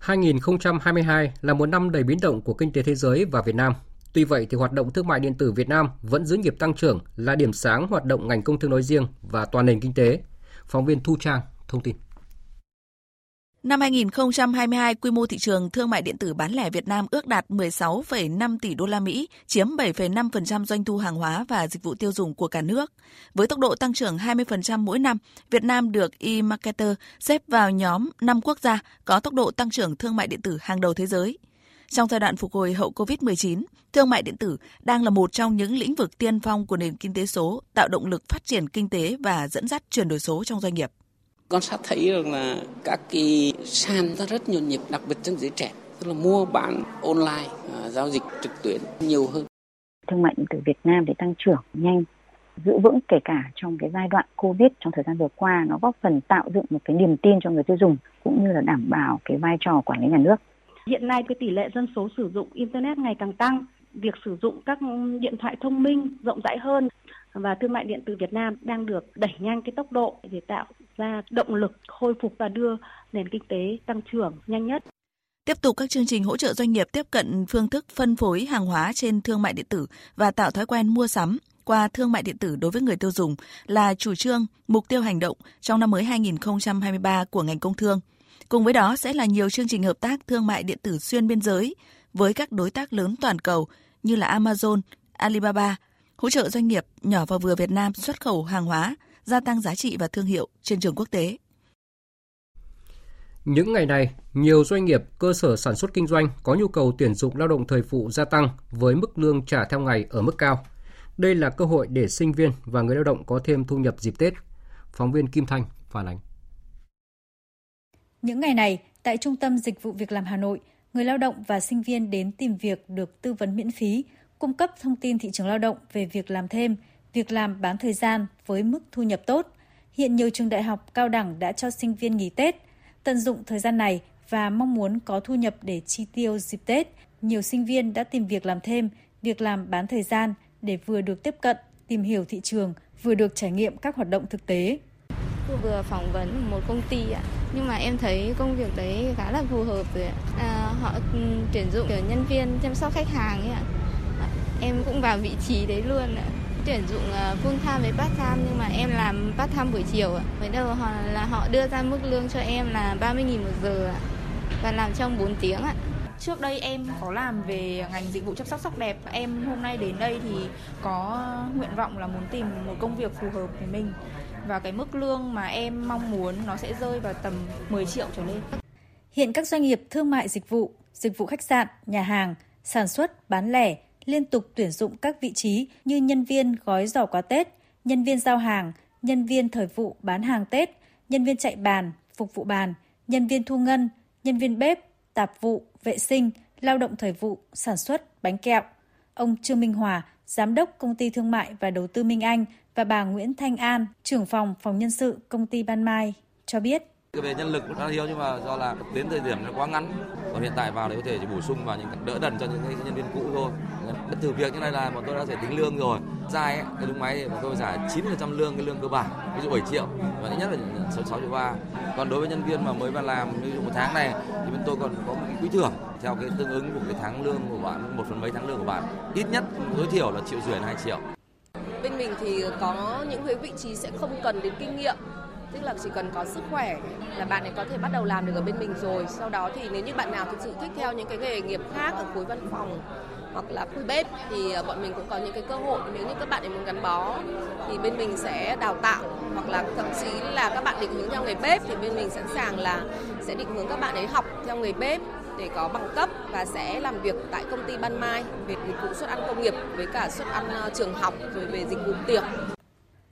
[SPEAKER 1] 2022 là một năm đầy biến động của kinh tế thế giới và Việt Nam. Tuy vậy thì hoạt động thương mại điện tử Việt Nam vẫn giữ nhịp tăng trưởng là điểm sáng hoạt động ngành công thương nói riêng và toàn nền kinh tế. Phóng viên Thu Trang thông tin.
[SPEAKER 19] Năm 2022, quy mô thị trường thương mại điện tử bán lẻ Việt Nam ước đạt 16,5 tỷ đô la Mỹ, chiếm 7,5% doanh thu hàng hóa và dịch vụ tiêu dùng của cả nước. Với tốc độ tăng trưởng 20% mỗi năm, Việt Nam được eMarketer xếp vào nhóm 5 quốc gia có tốc độ tăng trưởng thương mại điện tử hàng đầu thế giới. Trong giai đoạn phục hồi hậu COVID-19, thương mại điện tử đang là một trong những lĩnh vực tiên phong của nền kinh tế số, tạo động lực phát triển kinh tế và dẫn dắt chuyển đổi số trong doanh nghiệp
[SPEAKER 20] quan sát thấy rằng là các cái sàn ra rất nhộn nhịp đặc biệt trong giới trẻ tức là mua bán online à, giao dịch trực tuyến nhiều hơn
[SPEAKER 21] thương mại điện tử Việt Nam để tăng trưởng nhanh giữ vững kể cả trong cái giai đoạn Covid trong thời gian vừa qua nó góp phần tạo dựng một cái niềm tin cho người tiêu dùng cũng như là đảm bảo cái vai trò quản lý nhà nước.
[SPEAKER 22] Hiện nay cái tỷ lệ dân số sử dụng internet ngày càng tăng, việc sử dụng các điện thoại thông minh rộng rãi hơn và thương mại điện tử Việt Nam đang được đẩy nhanh cái tốc độ để tạo ra động lực khôi phục và đưa nền kinh tế tăng trưởng nhanh nhất.
[SPEAKER 19] Tiếp tục các chương trình hỗ trợ doanh nghiệp tiếp cận phương thức phân phối hàng hóa trên thương mại điện tử và tạo thói quen mua sắm qua thương mại điện tử đối với người tiêu dùng là chủ trương, mục tiêu hành động trong năm mới 2023 của ngành công thương. Cùng với đó sẽ là nhiều chương trình hợp tác thương mại điện tử xuyên biên giới với các đối tác lớn toàn cầu như là Amazon, Alibaba, hỗ trợ doanh nghiệp nhỏ và vừa Việt Nam xuất khẩu hàng hóa, gia tăng giá trị và thương hiệu trên trường quốc tế.
[SPEAKER 1] Những ngày này, nhiều doanh nghiệp, cơ sở sản xuất kinh doanh có nhu cầu tuyển dụng lao động thời vụ gia tăng với mức lương trả theo ngày ở mức cao. Đây là cơ hội để sinh viên và người lao động có thêm thu nhập dịp Tết. Phóng viên Kim Thanh phản ánh.
[SPEAKER 23] Những ngày này, tại Trung tâm Dịch vụ Việc làm Hà Nội, người lao động và sinh viên đến tìm việc được tư vấn miễn phí, cung cấp thông tin thị trường lao động về việc làm thêm, việc làm bán thời gian với mức thu nhập tốt. Hiện nhiều trường đại học cao đẳng đã cho sinh viên nghỉ Tết. Tận dụng thời gian này và mong muốn có thu nhập để chi tiêu dịp Tết, nhiều sinh viên đã tìm việc làm thêm, việc làm bán thời gian để vừa được tiếp cận, tìm hiểu thị trường, vừa được trải nghiệm các hoạt động thực tế.
[SPEAKER 24] Tôi vừa phỏng vấn một công ty ạ, nhưng mà em thấy công việc đấy khá là phù hợp rồi ạ. À, họ ừ, tuyển dụng kiểu nhân viên chăm sóc khách hàng ấy ạ em cũng vào vị trí đấy luôn ạ tuyển dụng à, full time với part time nhưng mà em làm part time buổi chiều ạ. Mới đầu họ là họ đưa ra mức lương cho em là 30.000 một giờ ạ và làm trong 4 tiếng ạ.
[SPEAKER 25] Trước đây em có làm về ngành dịch vụ chăm sóc sắc đẹp. Em hôm nay đến đây thì có nguyện vọng là muốn tìm một công việc phù hợp với mình và cái mức lương mà em mong muốn nó sẽ rơi vào tầm 10 triệu trở lên.
[SPEAKER 23] Hiện các doanh nghiệp thương mại dịch vụ, dịch vụ khách sạn, nhà hàng, sản xuất, bán lẻ liên tục tuyển dụng các vị trí như nhân viên gói giỏ quà Tết, nhân viên giao hàng, nhân viên thời vụ bán hàng Tết, nhân viên chạy bàn, phục vụ bàn, nhân viên thu ngân, nhân viên bếp, tạp vụ, vệ sinh, lao động thời vụ, sản xuất, bánh kẹo. Ông Trương Minh Hòa, Giám đốc Công ty Thương mại và Đầu tư Minh Anh và bà Nguyễn Thanh An, trưởng phòng phòng nhân sự Công ty Ban Mai, cho biết.
[SPEAKER 26] Về nhân lực cũng khá thiếu nhưng mà do là đến thời điểm nó quá ngắn. Còn hiện tại vào để có thể chỉ bổ sung vào những đỡ đần cho những nhân viên cũ thôi. bất thử việc như này là bọn tôi đã giải tính lương rồi. Dài ấy, cái đúng máy thì bọn tôi trả 9% lương cái lương cơ bản, ví dụ 7 triệu và ít nhất là 6, 6 triệu 3. Còn đối với nhân viên mà mới vào làm ví dụ một tháng này thì bên tôi còn có một cái quỹ thưởng theo cái tương ứng của cái tháng lương của bạn, một phần mấy tháng lương của bạn. Ít nhất tối thiểu là triệu rưỡi hai triệu.
[SPEAKER 27] Bên mình thì có những cái vị trí sẽ không cần đến kinh nghiệm
[SPEAKER 28] tức là chỉ cần có sức khỏe là bạn ấy có thể bắt đầu làm được ở bên mình rồi sau đó thì nếu như bạn nào thực sự thích theo những cái nghề nghiệp khác ở khối văn phòng hoặc là khối bếp thì ờ, bọn mình cũng có những cái cơ hội nếu như các bạn ấy muốn gắn bó thì bên mình sẽ đào tạo hoặc là thậm chí là các bạn định hướng theo nghề bếp thì bên mình sẵn sàng là sẽ định hướng các bạn ấy học theo nghề bếp để có bằng cấp và sẽ làm việc tại công ty Ban Mai về dịch vụ suất ăn công nghiệp với cả suất ăn ờ, trường học rồi về dịch vụ tiệc.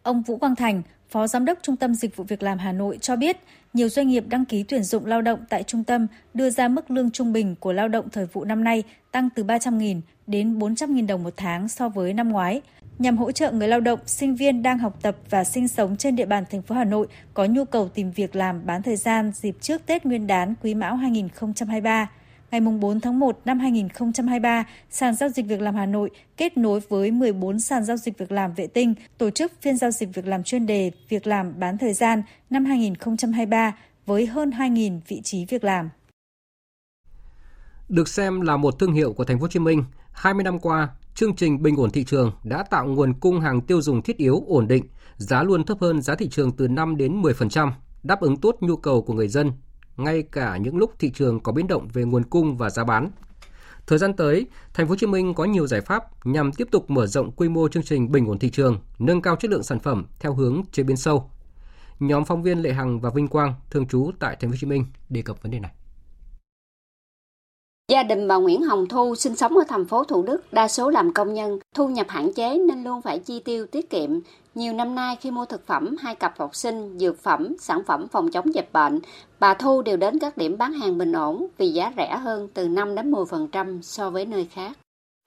[SPEAKER 23] Ông Vũ Quang Thành, Phó Giám đốc Trung tâm Dịch vụ Việc làm Hà Nội cho biết, nhiều doanh nghiệp đăng ký tuyển dụng lao động tại trung tâm đưa ra mức lương trung bình của lao động thời vụ năm nay tăng từ 300.000 đến 400.000 đồng một tháng so với năm ngoái, nhằm hỗ trợ người lao động, sinh viên đang học tập và sinh sống trên địa bàn thành phố Hà Nội có nhu cầu tìm việc làm bán thời gian dịp trước Tết Nguyên đán Quý Mão 2023 ngày 4 tháng 1 năm 2023, sàn giao dịch việc làm Hà Nội kết nối với 14 sàn giao dịch việc làm vệ tinh tổ chức phiên giao dịch việc làm chuyên đề việc làm bán thời gian năm 2023 với hơn 2.000 vị trí việc làm.
[SPEAKER 1] Được xem là một thương hiệu của thành phố Hồ Chí Minh, 20 năm qua, chương trình bình ổn thị trường đã tạo nguồn cung hàng tiêu dùng thiết yếu ổn định, giá luôn thấp hơn giá thị trường từ 5 đến 10%, đáp ứng tốt nhu cầu của người dân ngay cả những lúc thị trường có biến động về nguồn cung và giá bán. Thời gian tới, thành phố Hồ Chí Minh có nhiều giải pháp nhằm tiếp tục mở rộng quy mô chương trình bình ổn thị trường, nâng cao chất lượng sản phẩm theo hướng chế biến sâu. Nhóm phóng viên Lệ Hằng và Vinh Quang thường trú tại thành phố Hồ Chí Minh đề cập vấn đề này.
[SPEAKER 29] Gia đình bà Nguyễn Hồng Thu sinh sống ở thành phố Thủ Đức, đa số làm công nhân, thu nhập hạn chế nên luôn phải chi tiêu tiết kiệm. Nhiều năm nay khi mua thực phẩm, hai cặp học sinh, dược phẩm, sản phẩm phòng chống dịch bệnh, bà Thu đều đến các điểm bán hàng bình ổn vì giá rẻ hơn từ 5 đến 10% so với nơi khác.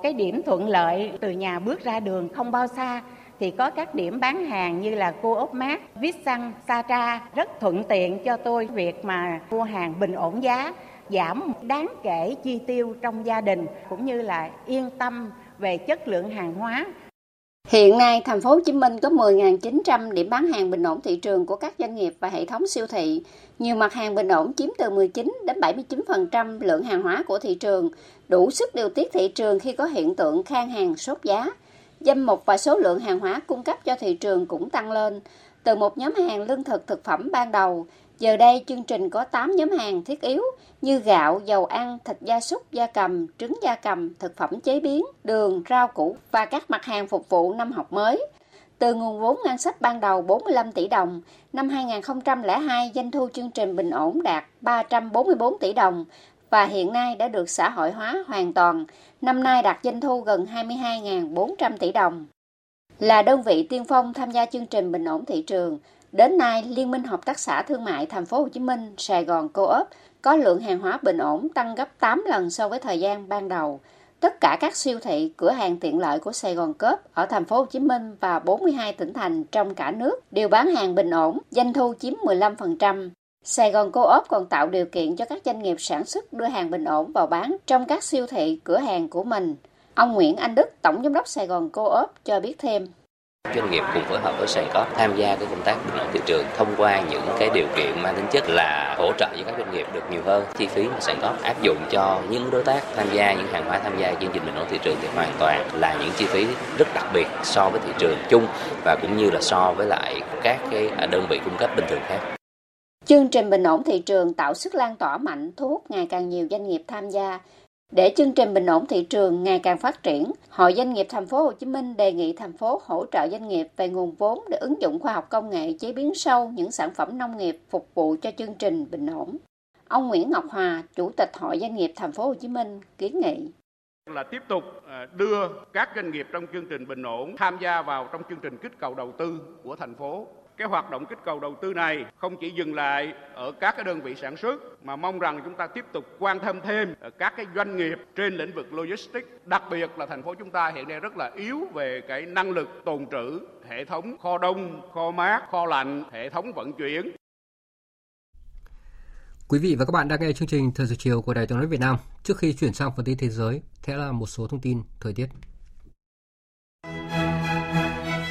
[SPEAKER 30] Cái điểm thuận lợi từ nhà bước ra đường không bao xa thì có các điểm bán hàng như là cô ốc mát, vít xăng, sa tra rất thuận tiện cho tôi việc mà mua hàng bình ổn giá giảm đáng kể chi tiêu trong gia đình cũng như là yên tâm về chất lượng hàng hóa.
[SPEAKER 29] Hiện nay, thành phố Hồ Chí Minh có 10.900 điểm bán hàng bình ổn thị trường của các doanh nghiệp và hệ thống siêu thị. Nhiều mặt hàng bình ổn chiếm từ 19 đến 79% lượng hàng hóa của thị trường, đủ sức điều tiết thị trường khi có hiện tượng khan hàng sốt giá. Danh mục và số lượng hàng hóa cung cấp cho thị trường cũng tăng lên. Từ một nhóm hàng lương thực thực phẩm ban đầu, Giờ đây, chương trình có 8 nhóm hàng thiết yếu như gạo, dầu ăn, thịt gia súc, gia cầm, trứng gia cầm, thực phẩm chế biến, đường, rau củ và các mặt hàng phục vụ năm học mới. Từ nguồn vốn ngân sách ban đầu 45 tỷ đồng, năm 2002 doanh thu chương trình bình ổn đạt 344 tỷ đồng và hiện nay đã được xã hội hóa hoàn toàn, năm nay đạt doanh thu gần 22.400 tỷ đồng. Là đơn vị tiên phong tham gia chương trình bình ổn thị trường, Đến nay, Liên minh Hợp tác xã Thương mại Thành phố Hồ Chí Minh, Sài Gòn Co-op có lượng hàng hóa bình ổn tăng gấp 8 lần so với thời gian ban đầu. Tất cả các siêu thị, cửa hàng tiện lợi của Sài Gòn Co-op ở thành phố Hồ Chí Minh và 42 tỉnh thành trong cả nước đều bán hàng bình ổn, doanh thu chiếm 15%. Sài Gòn Co-op còn tạo điều kiện cho các doanh nghiệp sản xuất đưa hàng bình ổn vào bán trong các siêu thị, cửa hàng của mình. Ông Nguyễn Anh Đức, Tổng Giám đốc Sài Gòn Co-op cho biết thêm.
[SPEAKER 31] Doanh nghiệp cùng phối hợp với Sài Gòn tham gia cái công tác bình ổn thị trường thông qua những cái điều kiện mang tính chất là hỗ trợ cho các doanh nghiệp được nhiều hơn chi phí mà Sài Gòn áp dụng cho những đối tác tham gia những hàng hóa tham gia chương trình bình ổn thị trường thì hoàn toàn là những chi phí rất đặc biệt so với thị trường chung và cũng như là so với lại các cái đơn vị cung cấp bình thường khác.
[SPEAKER 29] Chương trình bình ổn thị trường tạo sức lan tỏa mạnh, thu hút ngày càng nhiều doanh nghiệp tham gia, để chương trình bình ổn thị trường ngày càng phát triển, Hội Doanh nghiệp Thành phố Hồ Chí Minh đề nghị thành phố hỗ trợ doanh nghiệp về nguồn vốn để ứng dụng khoa học công nghệ chế biến sâu những sản phẩm nông nghiệp phục vụ cho chương trình bình ổn. Ông Nguyễn Ngọc Hòa, Chủ tịch Hội Doanh nghiệp Thành phố Hồ Chí Minh kiến nghị
[SPEAKER 32] là tiếp tục à, đưa các doanh nghiệp trong chương trình bình ổn tham gia vào trong chương trình kích cầu đầu tư của thành phố cái hoạt động kích cầu đầu tư này không chỉ dừng lại ở các cái đơn vị sản xuất mà mong rằng chúng ta tiếp tục quan tâm thêm ở các cái doanh nghiệp trên lĩnh vực logistics đặc biệt là thành phố chúng ta hiện nay rất là yếu về cái năng lực tồn trữ hệ thống kho đông kho mát kho lạnh hệ thống vận chuyển
[SPEAKER 1] Quý vị và các bạn đang nghe chương trình Thời sự chiều của Đài tiếng nói Việt Nam. Trước khi chuyển sang phần tin thế giới, thế là một số thông tin thời tiết.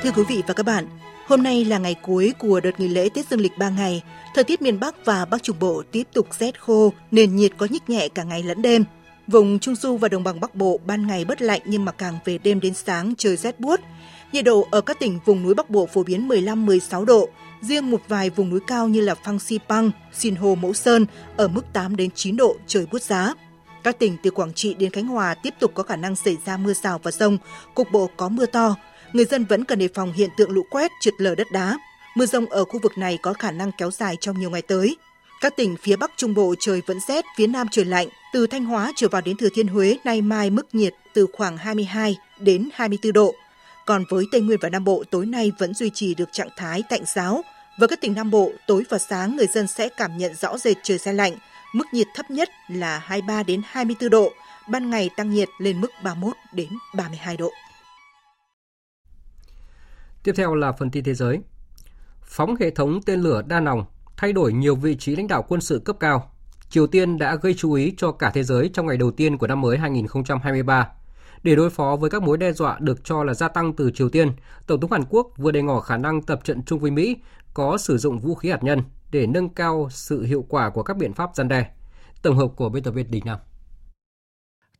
[SPEAKER 33] Thưa quý vị và các bạn, Hôm nay là ngày cuối của đợt nghỉ lễ Tết Dương lịch 3 ngày. Thời tiết miền Bắc và Bắc Trung Bộ tiếp tục rét khô, nền nhiệt có nhích nhẹ cả ngày lẫn đêm. Vùng Trung Du và Đồng bằng Bắc Bộ ban ngày bất lạnh nhưng mà càng về đêm đến sáng trời rét buốt. Nhiệt độ ở các tỉnh vùng núi Bắc Bộ phổ biến 15-16 độ, Riêng một vài vùng núi cao như là Phang Xipang, Sinh Hồ Mẫu Sơn ở mức 8 đến 9 độ trời bút giá. Các tỉnh từ Quảng Trị đến Khánh Hòa tiếp tục có khả năng xảy ra mưa rào và rông, cục bộ có mưa to. Người dân vẫn cần đề phòng hiện tượng lũ quét, trượt lở đất đá. Mưa rông ở khu vực này có khả năng kéo dài trong nhiều ngày tới. Các tỉnh phía Bắc Trung Bộ trời vẫn rét, phía Nam trời lạnh. Từ Thanh Hóa trở vào đến Thừa Thiên Huế, nay mai mức nhiệt từ khoảng 22 đến 24 độ. Còn với Tây Nguyên và Nam Bộ, tối nay vẫn duy trì được trạng thái tạnh giáo. Với các tỉnh Nam Bộ, tối và sáng người dân sẽ cảm nhận rõ rệt trời xe lạnh. Mức nhiệt thấp nhất là 23 đến 24 độ, ban ngày tăng nhiệt lên mức 31 đến 32 độ.
[SPEAKER 1] Tiếp theo là phần tin thế giới. Phóng hệ thống tên lửa đa nòng thay đổi nhiều vị trí lãnh đạo quân sự cấp cao. Triều Tiên đã gây chú ý cho cả thế giới trong ngày đầu tiên của năm mới 2023. Để đối phó với các mối đe dọa được cho là gia tăng từ Triều Tiên, Tổng thống Hàn Quốc vừa đề ngỏ khả năng tập trận chung với Mỹ có sử dụng vũ khí hạt nhân để nâng cao sự hiệu quả của các biện pháp gian đe. Tổng hợp của biên tập viên Đình Nam.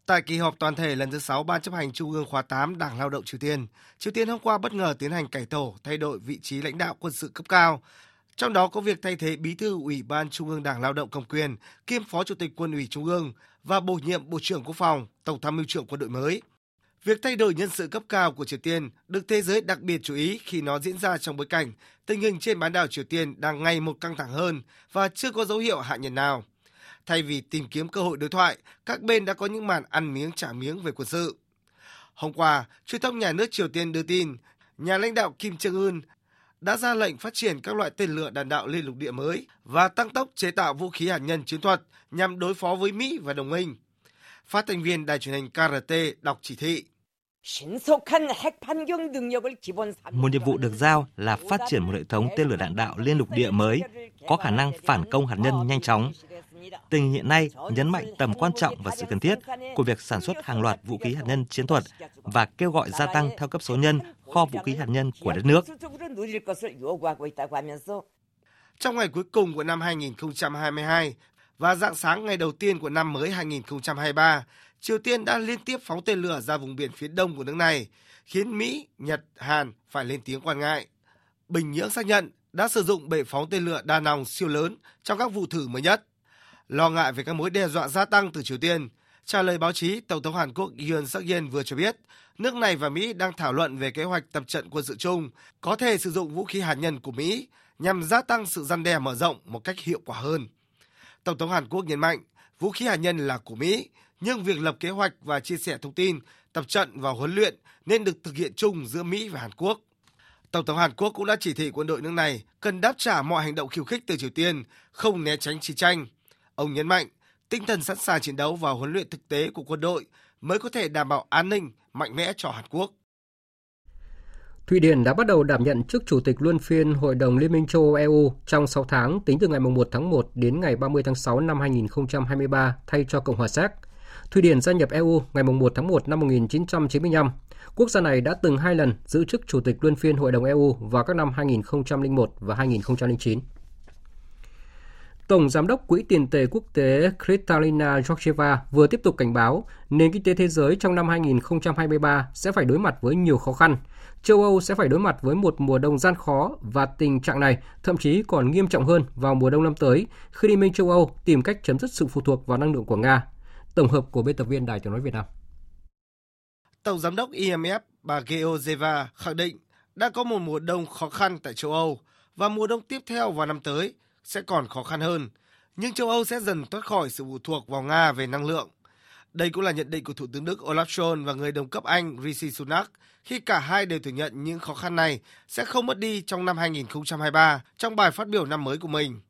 [SPEAKER 34] Tại kỳ họp toàn thể lần thứ 6 Ban chấp hành Trung ương khóa 8 Đảng Lao động Triều Tiên, Triều Tiên hôm qua bất ngờ tiến hành cải tổ, thay đổi vị trí lãnh đạo quân sự cấp cao, trong đó có việc thay thế Bí thư Ủy ban Trung ương Đảng Lao động Cầm quyền kiêm Phó Chủ tịch Quân ủy Trung ương và bổ nhiệm Bộ trưởng Quốc phòng, Tổng tham mưu trưởng quân đội mới. Việc thay đổi nhân sự cấp cao của Triều Tiên được thế giới đặc biệt chú ý khi nó diễn ra trong bối cảnh tình hình trên bán đảo Triều Tiên đang ngày một căng thẳng hơn và chưa có dấu hiệu hạ nhiệt nào. Thay vì tìm kiếm cơ hội đối thoại, các bên đã có những màn ăn miếng trả miếng về quân sự. Hôm qua, truyền thông nhà nước Triều Tiên đưa tin, nhà lãnh đạo Kim Jong Un đã ra lệnh phát triển các loại tên lửa đạn đạo liên lục địa mới và tăng tốc chế tạo vũ khí hạt nhân chiến thuật nhằm đối phó với Mỹ và đồng minh. Phát thanh viên đài truyền hình KRT đọc chỉ thị.
[SPEAKER 35] Một nhiệm vụ được giao là phát triển một hệ thống tên lửa đạn đạo liên lục địa mới có khả năng phản công hạt nhân nhanh chóng. Tình hình hiện nay nhấn mạnh tầm quan trọng và sự cần thiết của việc sản xuất hàng loạt vũ khí hạt nhân chiến thuật và kêu gọi gia tăng theo cấp số nhân kho vũ khí hạt nhân của đất nước.
[SPEAKER 34] Trong ngày cuối cùng của năm 2022 và dạng sáng ngày đầu tiên của năm mới 2023, Triều Tiên đã liên tiếp phóng tên lửa ra vùng biển phía đông của nước này, khiến Mỹ, Nhật, Hàn phải lên tiếng quan ngại. Bình Nhưỡng xác nhận đã sử dụng bệ phóng tên lửa đa nòng siêu lớn trong các vụ thử mới nhất. Lo ngại về các mối đe dọa gia tăng từ Triều Tiên, trả lời báo chí, Tổng thống Hàn Quốc Yoon suk yeol vừa cho biết, nước này và Mỹ đang thảo luận về kế hoạch tập trận quân sự chung, có thể sử dụng vũ khí hạt nhân của Mỹ nhằm gia tăng sự răn đe mở rộng một cách hiệu quả hơn. Tổng thống Hàn Quốc nhấn mạnh, vũ khí hạt nhân là của Mỹ, nhưng việc lập kế hoạch và chia sẻ thông tin, tập trận và huấn luyện nên được thực hiện chung giữa Mỹ và Hàn Quốc. Tổng thống Hàn Quốc cũng đã chỉ thị quân đội nước này cần đáp trả mọi hành động khiêu khích từ Triều Tiên, không né tránh chiến tranh. Ông nhấn mạnh, tinh thần sẵn sàng chiến đấu và huấn luyện thực tế của quân đội mới có thể đảm bảo an ninh mạnh mẽ cho Hàn Quốc.
[SPEAKER 1] Thụy Điển đã bắt đầu đảm nhận chức Chủ tịch luân phiên Hội đồng Liên minh châu Âu EU trong 6 tháng tính từ ngày 1 tháng 1 đến ngày 30 tháng 6 năm 2023 thay cho Cộng hòa Séc. Thụy Điển gia nhập EU ngày 1 tháng 1 năm 1995. Quốc gia này đã từng hai lần giữ chức Chủ tịch luân phiên Hội đồng EU vào các năm 2001 và 2009. Tổng Giám đốc Quỹ tiền tệ quốc tế Kristalina Georgieva vừa tiếp tục cảnh báo nền kinh tế thế giới trong năm 2023 sẽ phải đối mặt với nhiều khó khăn. Châu Âu sẽ phải đối mặt với một mùa đông gian khó và tình trạng này thậm chí còn nghiêm trọng hơn vào mùa đông năm tới khi Liên minh châu Âu tìm cách chấm dứt sự phụ thuộc vào năng lượng của Nga. Tổng hợp của biên tập viên Đài tiếng nói Việt Nam.
[SPEAKER 34] Tổng Giám đốc IMF bà Georgieva khẳng định đã có một mùa đông khó khăn tại châu Âu và mùa đông tiếp theo vào năm tới sẽ còn khó khăn hơn, nhưng châu Âu sẽ dần thoát khỏi sự phụ thuộc vào Nga về năng lượng. Đây cũng là nhận định của Thủ tướng Đức Olaf Scholz và người đồng cấp Anh Rishi Sunak khi cả hai đều thừa nhận những khó khăn này sẽ không mất đi trong năm 2023 trong bài phát biểu năm mới của mình.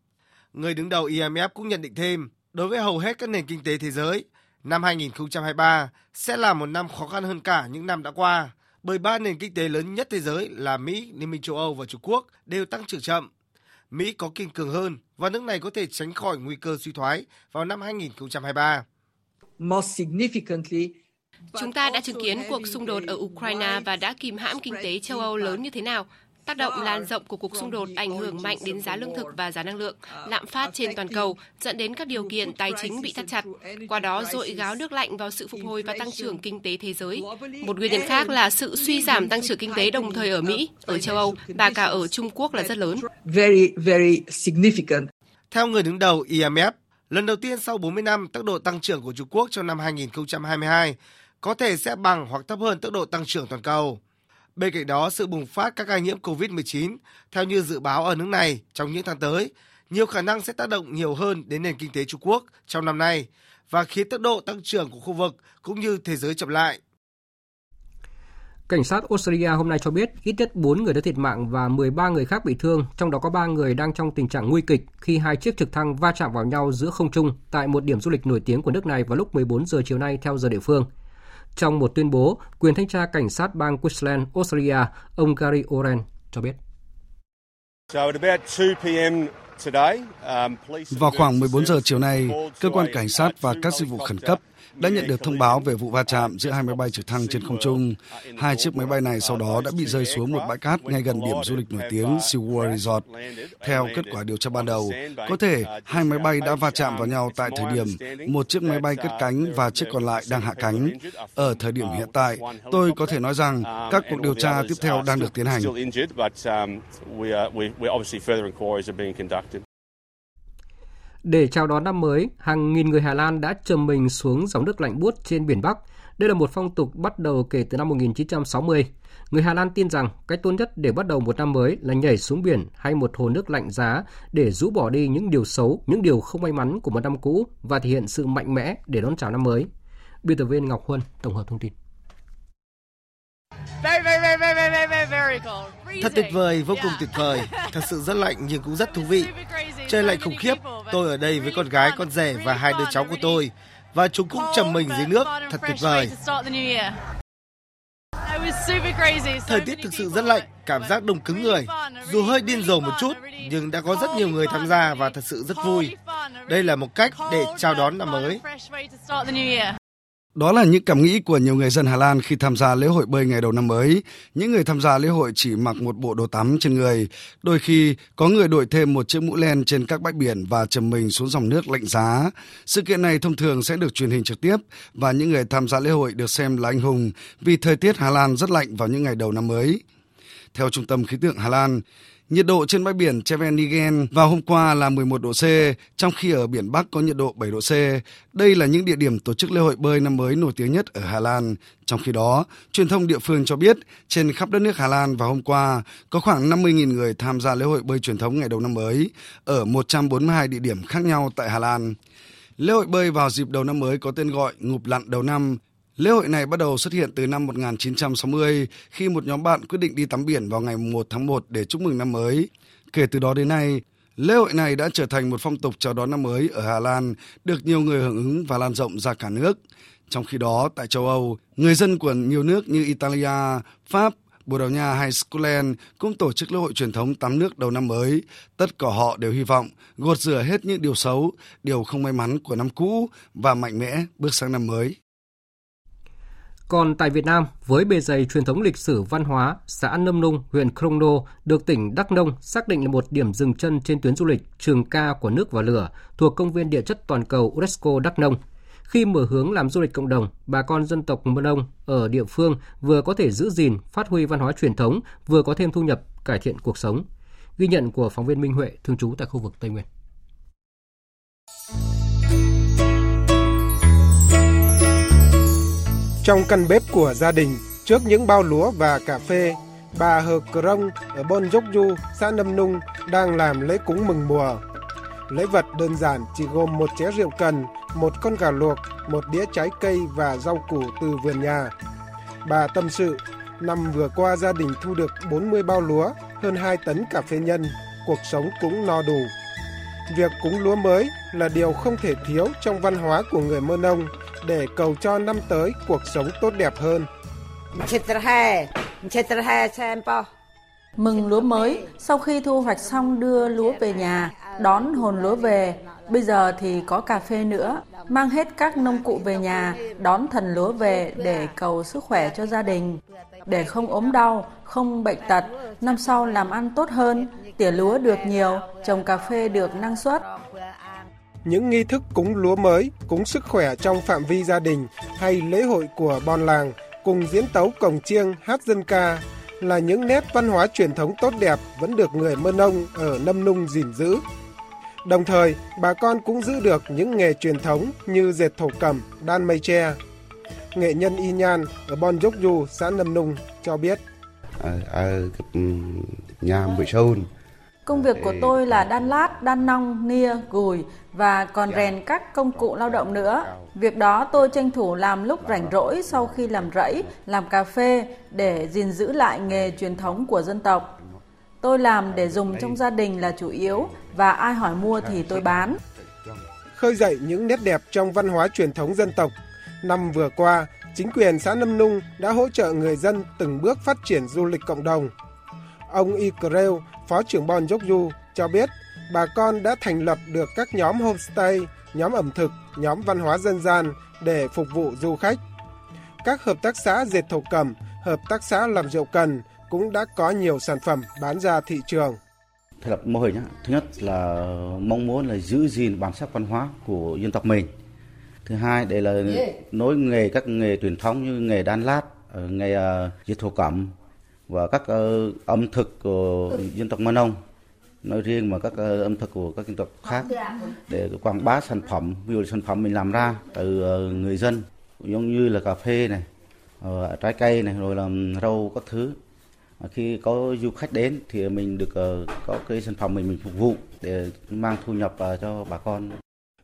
[SPEAKER 34] Người đứng đầu IMF cũng nhận định thêm, đối với hầu hết các nền kinh tế thế giới, năm 2023 sẽ là một năm khó khăn hơn cả những năm đã qua, bởi ba nền kinh tế lớn nhất thế giới là Mỹ, Liên minh châu Âu và Trung Quốc đều tăng trưởng chậm. Mỹ có kiên cường hơn và nước này có thể tránh khỏi nguy cơ suy thoái vào năm 2023.
[SPEAKER 28] Chúng ta đã chứng kiến cuộc xung đột ở Ukraine và đã kìm hãm kinh tế châu Âu lớn như thế nào.
[SPEAKER 36] Tác động lan rộng của cuộc xung đột ảnh hưởng mạnh đến giá lương thực và giá năng lượng, lạm phát trên toàn cầu, dẫn đến các điều kiện tài chính bị thắt chặt. Qua đó dội gáo nước lạnh vào sự phục hồi và tăng trưởng kinh tế thế giới. Một nguyên nhân khác là sự suy giảm tăng trưởng kinh tế đồng thời ở Mỹ, ở châu Âu và cả ở Trung Quốc là rất lớn.
[SPEAKER 34] Theo người đứng đầu IMF, lần đầu tiên sau 40 năm, tốc độ tăng trưởng của Trung Quốc trong năm 2022 có thể sẽ bằng hoặc thấp hơn tốc độ tăng trưởng toàn cầu. Bên cạnh đó, sự bùng phát các ca nhiễm COVID-19 theo như dự báo ở nước này trong những tháng tới, nhiều khả năng sẽ tác động nhiều hơn đến nền kinh tế Trung Quốc trong năm nay và khiến tốc độ tăng trưởng của khu vực cũng như thế giới chậm lại.
[SPEAKER 1] Cảnh sát Australia hôm nay cho biết ít nhất 4 người đã thiệt mạng và 13 người khác bị thương, trong đó có 3 người đang trong tình trạng nguy kịch khi hai chiếc trực thăng va chạm vào nhau giữa không trung tại một điểm du lịch nổi tiếng của nước này vào lúc 14 giờ chiều nay theo giờ địa phương. Trong một tuyên bố, quyền thanh tra cảnh sát bang Queensland, Australia, ông Gary Oren cho biết.
[SPEAKER 37] Vào khoảng 14 giờ chiều nay, cơ quan cảnh sát và các dịch vụ khẩn cấp đã nhận được thông báo về vụ va chạm giữa hai máy bay trực thăng trên không trung. Hai chiếc máy bay này sau đó đã bị rơi xuống một bãi cát ngay gần điểm du lịch nổi tiếng SeaWorld Resort. Theo kết quả điều tra ban đầu, có thể hai máy bay đã va chạm vào nhau tại thời điểm một chiếc máy bay cất cánh và chiếc còn lại đang hạ cánh. Ở thời điểm hiện tại, tôi có thể nói rằng các cuộc điều tra tiếp theo đang được tiến hành.
[SPEAKER 1] Để chào đón năm mới, hàng nghìn người Hà Lan đã trầm mình xuống dòng nước lạnh buốt trên biển Bắc. Đây là một phong tục bắt đầu kể từ năm 1960. Người Hà Lan tin rằng cách tốt nhất để bắt đầu một năm mới là nhảy xuống biển hay một hồ nước lạnh giá để rũ bỏ đi những điều xấu, những điều không may mắn của một năm cũ và thể hiện sự mạnh mẽ để đón chào năm mới. Biên tập viên Ngọc Huân tổng hợp thông tin.
[SPEAKER 34] Thật tuyệt vời, vô cùng tuyệt vời. Thật sự rất lạnh nhưng cũng rất thú vị. Trời lạnh khủng khiếp. Tôi ở đây với con gái, con rể và hai đứa cháu của tôi. Và chúng cũng trầm mình dưới nước. Thật tuyệt vời. Thời tiết thực sự rất lạnh, cảm giác đông cứng người. Dù hơi điên rồ một chút, nhưng đã có rất nhiều người tham gia và thật sự rất vui. Đây là một cách để chào đón năm mới.
[SPEAKER 37] Đó là những cảm nghĩ của nhiều người dân Hà Lan khi tham gia lễ hội bơi ngày đầu năm mới. Những người tham gia lễ hội chỉ mặc một bộ đồ tắm trên người. Đôi khi có người đội thêm một chiếc mũ len trên các bãi biển và chầm mình xuống dòng nước lạnh giá. Sự kiện này thông thường sẽ được truyền hình trực tiếp và những người tham gia lễ hội được xem là anh hùng vì thời tiết Hà Lan rất lạnh vào những ngày đầu năm mới. Theo Trung tâm Khí tượng Hà Lan, Nhiệt độ trên bãi biển Chevenigen vào hôm qua là 11 độ C, trong khi ở biển Bắc có nhiệt độ 7 độ C. Đây là những địa điểm tổ chức lễ hội bơi năm mới nổi tiếng nhất ở Hà Lan. Trong khi đó, truyền thông địa phương cho biết trên khắp đất nước Hà Lan vào hôm qua có khoảng 50.000 người tham gia lễ hội bơi truyền thống ngày đầu năm mới ở 142 địa điểm khác nhau tại Hà Lan. Lễ hội bơi vào dịp đầu năm mới có tên gọi Ngụp lặn đầu năm Lễ hội này bắt đầu xuất hiện từ năm 1960 khi một nhóm bạn quyết định đi tắm biển vào ngày 1 tháng 1 để chúc mừng năm mới. Kể từ đó đến nay, lễ hội này đã trở thành một phong tục chào đón năm mới ở Hà Lan, được nhiều người hưởng ứng và lan rộng ra cả nước. Trong khi đó, tại châu Âu, người dân của nhiều nước như Italia, Pháp, Bồ Đào Nha hay Scotland cũng tổ chức lễ hội truyền thống tắm nước đầu năm mới. Tất cả họ đều hy vọng gột rửa hết những điều xấu, điều không may mắn của năm cũ và mạnh mẽ bước sang năm mới.
[SPEAKER 1] Còn tại Việt Nam, với bề dày truyền thống lịch sử văn hóa, xã Nâm Nung, huyện Krông Nô được tỉnh Đắk Nông xác định là một điểm dừng chân trên tuyến du lịch Trường Ca của nước và lửa thuộc công viên địa chất toàn cầu UNESCO Đắk Nông. Khi mở hướng làm du lịch cộng đồng, bà con dân tộc Mơ Nông ở địa phương vừa có thể giữ gìn, phát huy văn hóa truyền thống, vừa có thêm thu nhập, cải thiện cuộc sống. Ghi nhận của phóng viên Minh Huệ, thường trú tại khu vực Tây Nguyên.
[SPEAKER 38] Trong căn bếp của gia đình, trước những bao lúa và cà phê, bà Hờ Crong ở Bon Dốc Du, xã Nâm Nung đang làm lễ cúng mừng mùa. Lễ vật đơn giản chỉ gồm một chén rượu cần, một con gà luộc, một đĩa trái cây và rau củ từ vườn nhà. Bà tâm sự, năm vừa qua gia đình thu được 40 bao lúa, hơn 2 tấn cà phê nhân, cuộc sống cũng no đủ. Việc cúng lúa mới là điều không thể thiếu trong văn hóa của người Mơ Nông để cầu cho năm tới cuộc sống tốt đẹp hơn.
[SPEAKER 39] Mừng lúa mới, sau khi thu hoạch xong đưa lúa về nhà, đón hồn lúa về. Bây giờ thì có cà phê nữa, mang hết các nông cụ về nhà, đón thần lúa về để cầu sức khỏe cho gia đình, để không ốm đau, không bệnh tật, năm sau làm ăn tốt hơn, tỉa lúa được nhiều, trồng cà phê được năng suất.
[SPEAKER 38] Những nghi thức cúng lúa mới, cúng sức khỏe trong phạm vi gia đình hay lễ hội của bon làng cùng diễn tấu cổng chiêng, hát dân ca là những nét văn hóa truyền thống tốt đẹp vẫn được người Mơ Nông ở Nâm Nung gìn giữ. Đồng thời, bà con cũng giữ được những nghề truyền thống như dệt thổ cẩm, đan mây tre. Nghệ nhân Y Nhan ở Bon Dốc Du, xã Nâm Nung cho biết.
[SPEAKER 40] Ở, ở nhà Bụi Sơn,
[SPEAKER 39] Công việc của tôi là đan lát, đan nong, nia, gùi và còn rèn các công cụ lao động nữa. Việc đó tôi tranh thủ làm lúc rảnh rỗi sau khi làm rẫy, làm cà phê để gìn giữ lại nghề truyền thống của dân tộc. Tôi làm để dùng trong gia đình là chủ yếu và ai hỏi mua thì tôi bán.
[SPEAKER 38] Khơi dậy những nét đẹp trong văn hóa truyền thống dân tộc. Năm vừa qua, chính quyền xã Nâm Nung đã hỗ trợ người dân từng bước phát triển du lịch cộng đồng. Ông Y Creu, Phó trưởng Bon Du cho biết, bà con đã thành lập được các nhóm homestay, nhóm ẩm thực, nhóm văn hóa dân gian để phục vụ du khách. Các hợp tác xã dệt thổ cẩm, hợp tác xã làm rượu cần cũng đã có nhiều sản phẩm bán ra thị trường.
[SPEAKER 40] Thành lập mô hình nhá. thứ nhất là mong muốn là giữ gìn bản sắc văn hóa của dân tộc mình. Thứ hai đây là nối nghề các nghề truyền thống như nghề đan lát, ờ, nghề ờ, dệt thổ cẩm và các ờ, ẩm thực của dân tộc Mân Âu nói riêng mà các uh, ẩm thực của các dân tộc khác để quảng bá sản phẩm ví dụ sản phẩm mình làm ra từ uh, người dân giống như là cà phê này uh, trái cây này rồi làm rau các thứ. Khi có du khách đến thì mình được có cái sản phẩm mình mình phục vụ để mang thu nhập cho bà con.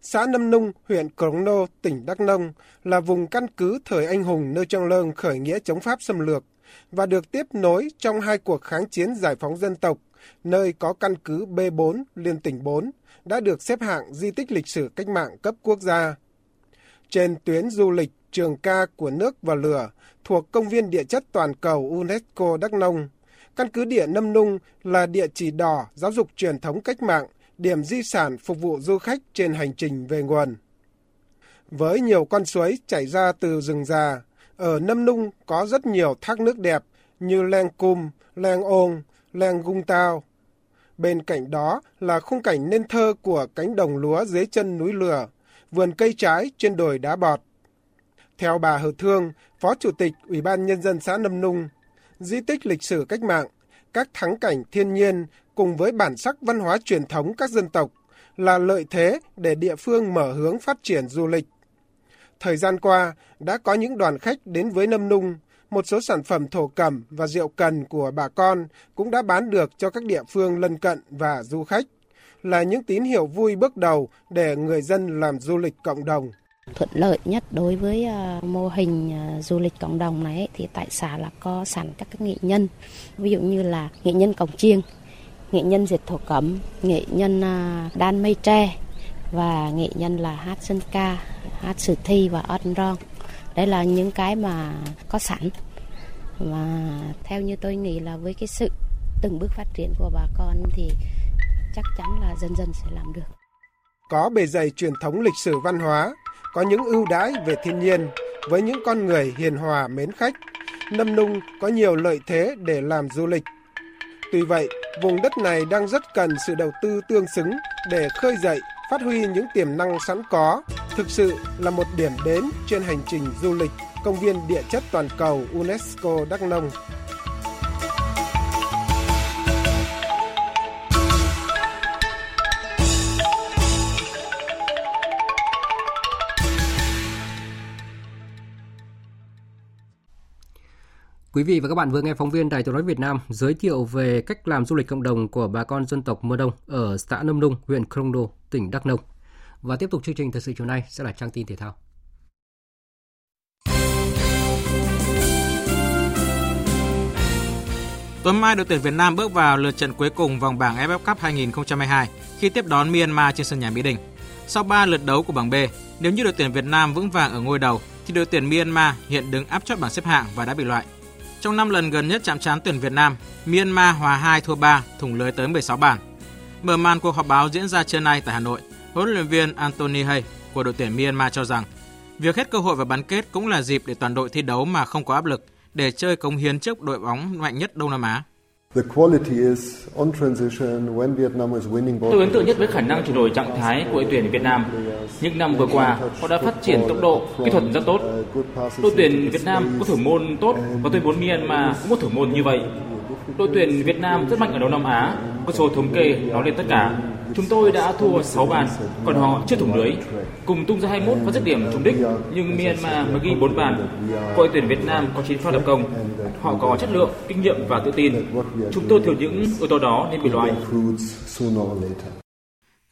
[SPEAKER 38] Xã Nâm Nung, huyện Crong Nô, tỉnh Đắk Nông là vùng căn cứ thời anh hùng nơi trong lơn khởi nghĩa chống Pháp xâm lược và được tiếp nối trong hai cuộc kháng chiến giải phóng dân tộc, nơi có căn cứ B4 liên tỉnh 4 đã được xếp hạng di tích lịch sử cách mạng cấp quốc gia. Trên tuyến du lịch Trường Ca của nước và lửa thuộc Công viên Địa chất Toàn cầu UNESCO Đắk Nông, căn cứ địa Nâm Nung là địa chỉ đỏ giáo dục truyền thống cách mạng, điểm di sản phục vụ du khách trên hành trình về nguồn. Với nhiều con suối chảy ra từ rừng già, ở Nâm Nung có rất nhiều thác nước đẹp như Leng Cum, Leng Ong, Leng Gung Tao. Bên cạnh đó là khung cảnh nên thơ của cánh đồng lúa dưới chân núi lửa, vườn cây trái trên đồi đá bọt. Theo bà Hờ Thương, Phó Chủ tịch Ủy ban Nhân dân xã Nâm Nung, di tích lịch sử cách mạng, các thắng cảnh thiên nhiên cùng với bản sắc văn hóa truyền thống các dân tộc là lợi thế để địa phương mở hướng phát triển du lịch. Thời gian qua, đã có những đoàn khách đến với Nâm Nung, một số sản phẩm thổ cẩm và rượu cần của bà con cũng đã bán được cho các địa phương lân cận và du khách, là những tín hiệu vui bước đầu để người dân làm du lịch cộng đồng.
[SPEAKER 41] Thuận lợi nhất đối với ờ, mô hình ờ, du lịch cộng đồng này thì tại xã là có sẵn các nghệ nhân, ví dụ như là nghệ nhân cổng chiêng, nghệ nhân dệt thổ cẩm, nghệ nhân ờ, đan mây tre và nghệ nhân là hát dân ca, hát sử thi và ân rong. Đây là những cái mà có sẵn và theo như tôi nghĩ là với cái sự từng bước phát triển của bà con thì chắc chắn là dần dần sẽ làm được.
[SPEAKER 38] Có bề dày truyền thống lịch sử văn hóa, có những ưu đãi về thiên nhiên với những con người hiền hòa mến khách. Nâm Nung có nhiều lợi thế để làm du lịch. Tuy vậy, vùng đất này đang rất cần sự đầu tư tương xứng để khơi dậy phát huy những tiềm năng sẵn có, thực sự là một điểm đến trên hành trình du lịch công viên địa chất toàn cầu UNESCO Đắk Nông.
[SPEAKER 1] Quý vị và các bạn vừa nghe phóng viên Đài Tiếng nói Việt Nam giới thiệu về cách làm du lịch cộng đồng của bà con dân tộc Mơ Đông ở xã Nâm Nung, huyện Krông Đô, tỉnh Đắk Nông. Và tiếp tục chương trình thời sự chiều nay sẽ là trang tin thể thao.
[SPEAKER 42] Tối mai đội tuyển Việt Nam bước vào lượt trận cuối cùng vòng bảng AFF Cup 2022 khi tiếp đón Myanmar trên sân nhà Mỹ Đình. Sau 3 lượt đấu của bảng B, nếu như đội tuyển Việt Nam vững vàng ở ngôi đầu thì đội tuyển Myanmar hiện đứng áp chót bảng xếp hạng và đã bị loại. Trong 5 lần gần nhất chạm trán tuyển Việt Nam, Myanmar hòa 2 thua 3, thủng lưới tới 16 bàn. Mở màn cuộc họp báo diễn ra trưa nay tại Hà Nội, huấn luyện viên Anthony Hay của đội tuyển Myanmar cho rằng việc hết cơ hội vào bán kết cũng là dịp để toàn đội thi đấu mà không có áp lực để chơi cống hiến trước đội bóng mạnh nhất Đông Nam Á.
[SPEAKER 43] Tôi ấn tượng nhất với khả năng chuyển đổi trạng thái của đội tuyển Việt Nam. Những năm vừa qua, họ đã phát triển tốc độ, kỹ thuật rất tốt. Đội tuyển Việt Nam có thủ môn tốt và tôi muốn Myanmar cũng có thủ môn như vậy. Đội tuyển Việt Nam rất mạnh ở Đông Nam Á, con số thống kê nói lên tất cả. Chúng tôi đã thua 6 bàn, còn họ chưa thủng lưới. Cùng tung ra 21 và dứt điểm trúng đích, nhưng Myanmar mới ghi 4 bàn. Đội tuyển Việt Nam có 9 pha lập công. Họ có chất lượng, kinh nghiệm và tự tin. Chúng tôi thiếu những yếu tố đó nên bị loại.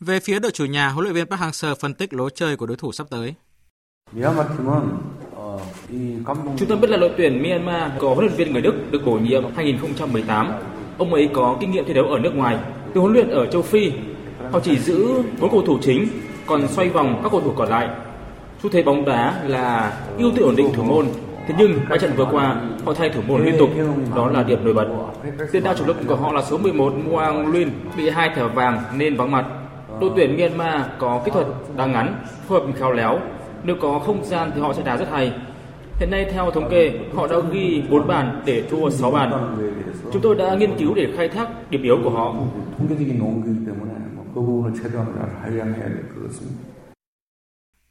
[SPEAKER 42] Về phía đội chủ nhà, huấn luyện viên Park Hang-seo phân tích lối chơi của đối thủ sắp tới.
[SPEAKER 43] Chúng ta biết là đội tuyển Myanmar có huấn luyện viên người Đức được bổ nhiệm 2018. Ông ấy có kinh nghiệm thi đấu ở nước ngoài, từ huấn luyện ở châu Phi. Họ chỉ giữ bốn cầu thủ chính, còn xoay vòng các cầu thủ còn lại. Xu thế bóng đá là ưu tiên ổn định thủ môn. Thế nhưng ba trận vừa qua, họ thay thủ môn liên tục, đó là điểm nổi bật. Tiền đạo chủ lực của họ là số 11 Muang Luyên bị hai thẻ vàng nên vắng mặt. Đội tuyển Myanmar có kỹ thuật đá ngắn, phối hợp khéo léo. Nếu có không gian thì họ sẽ đá rất hay. Hiện nay theo thống kê, họ đã ghi 4 bàn để thua 6 bàn. Chúng tôi đã nghiên cứu để khai thác điểm yếu của họ.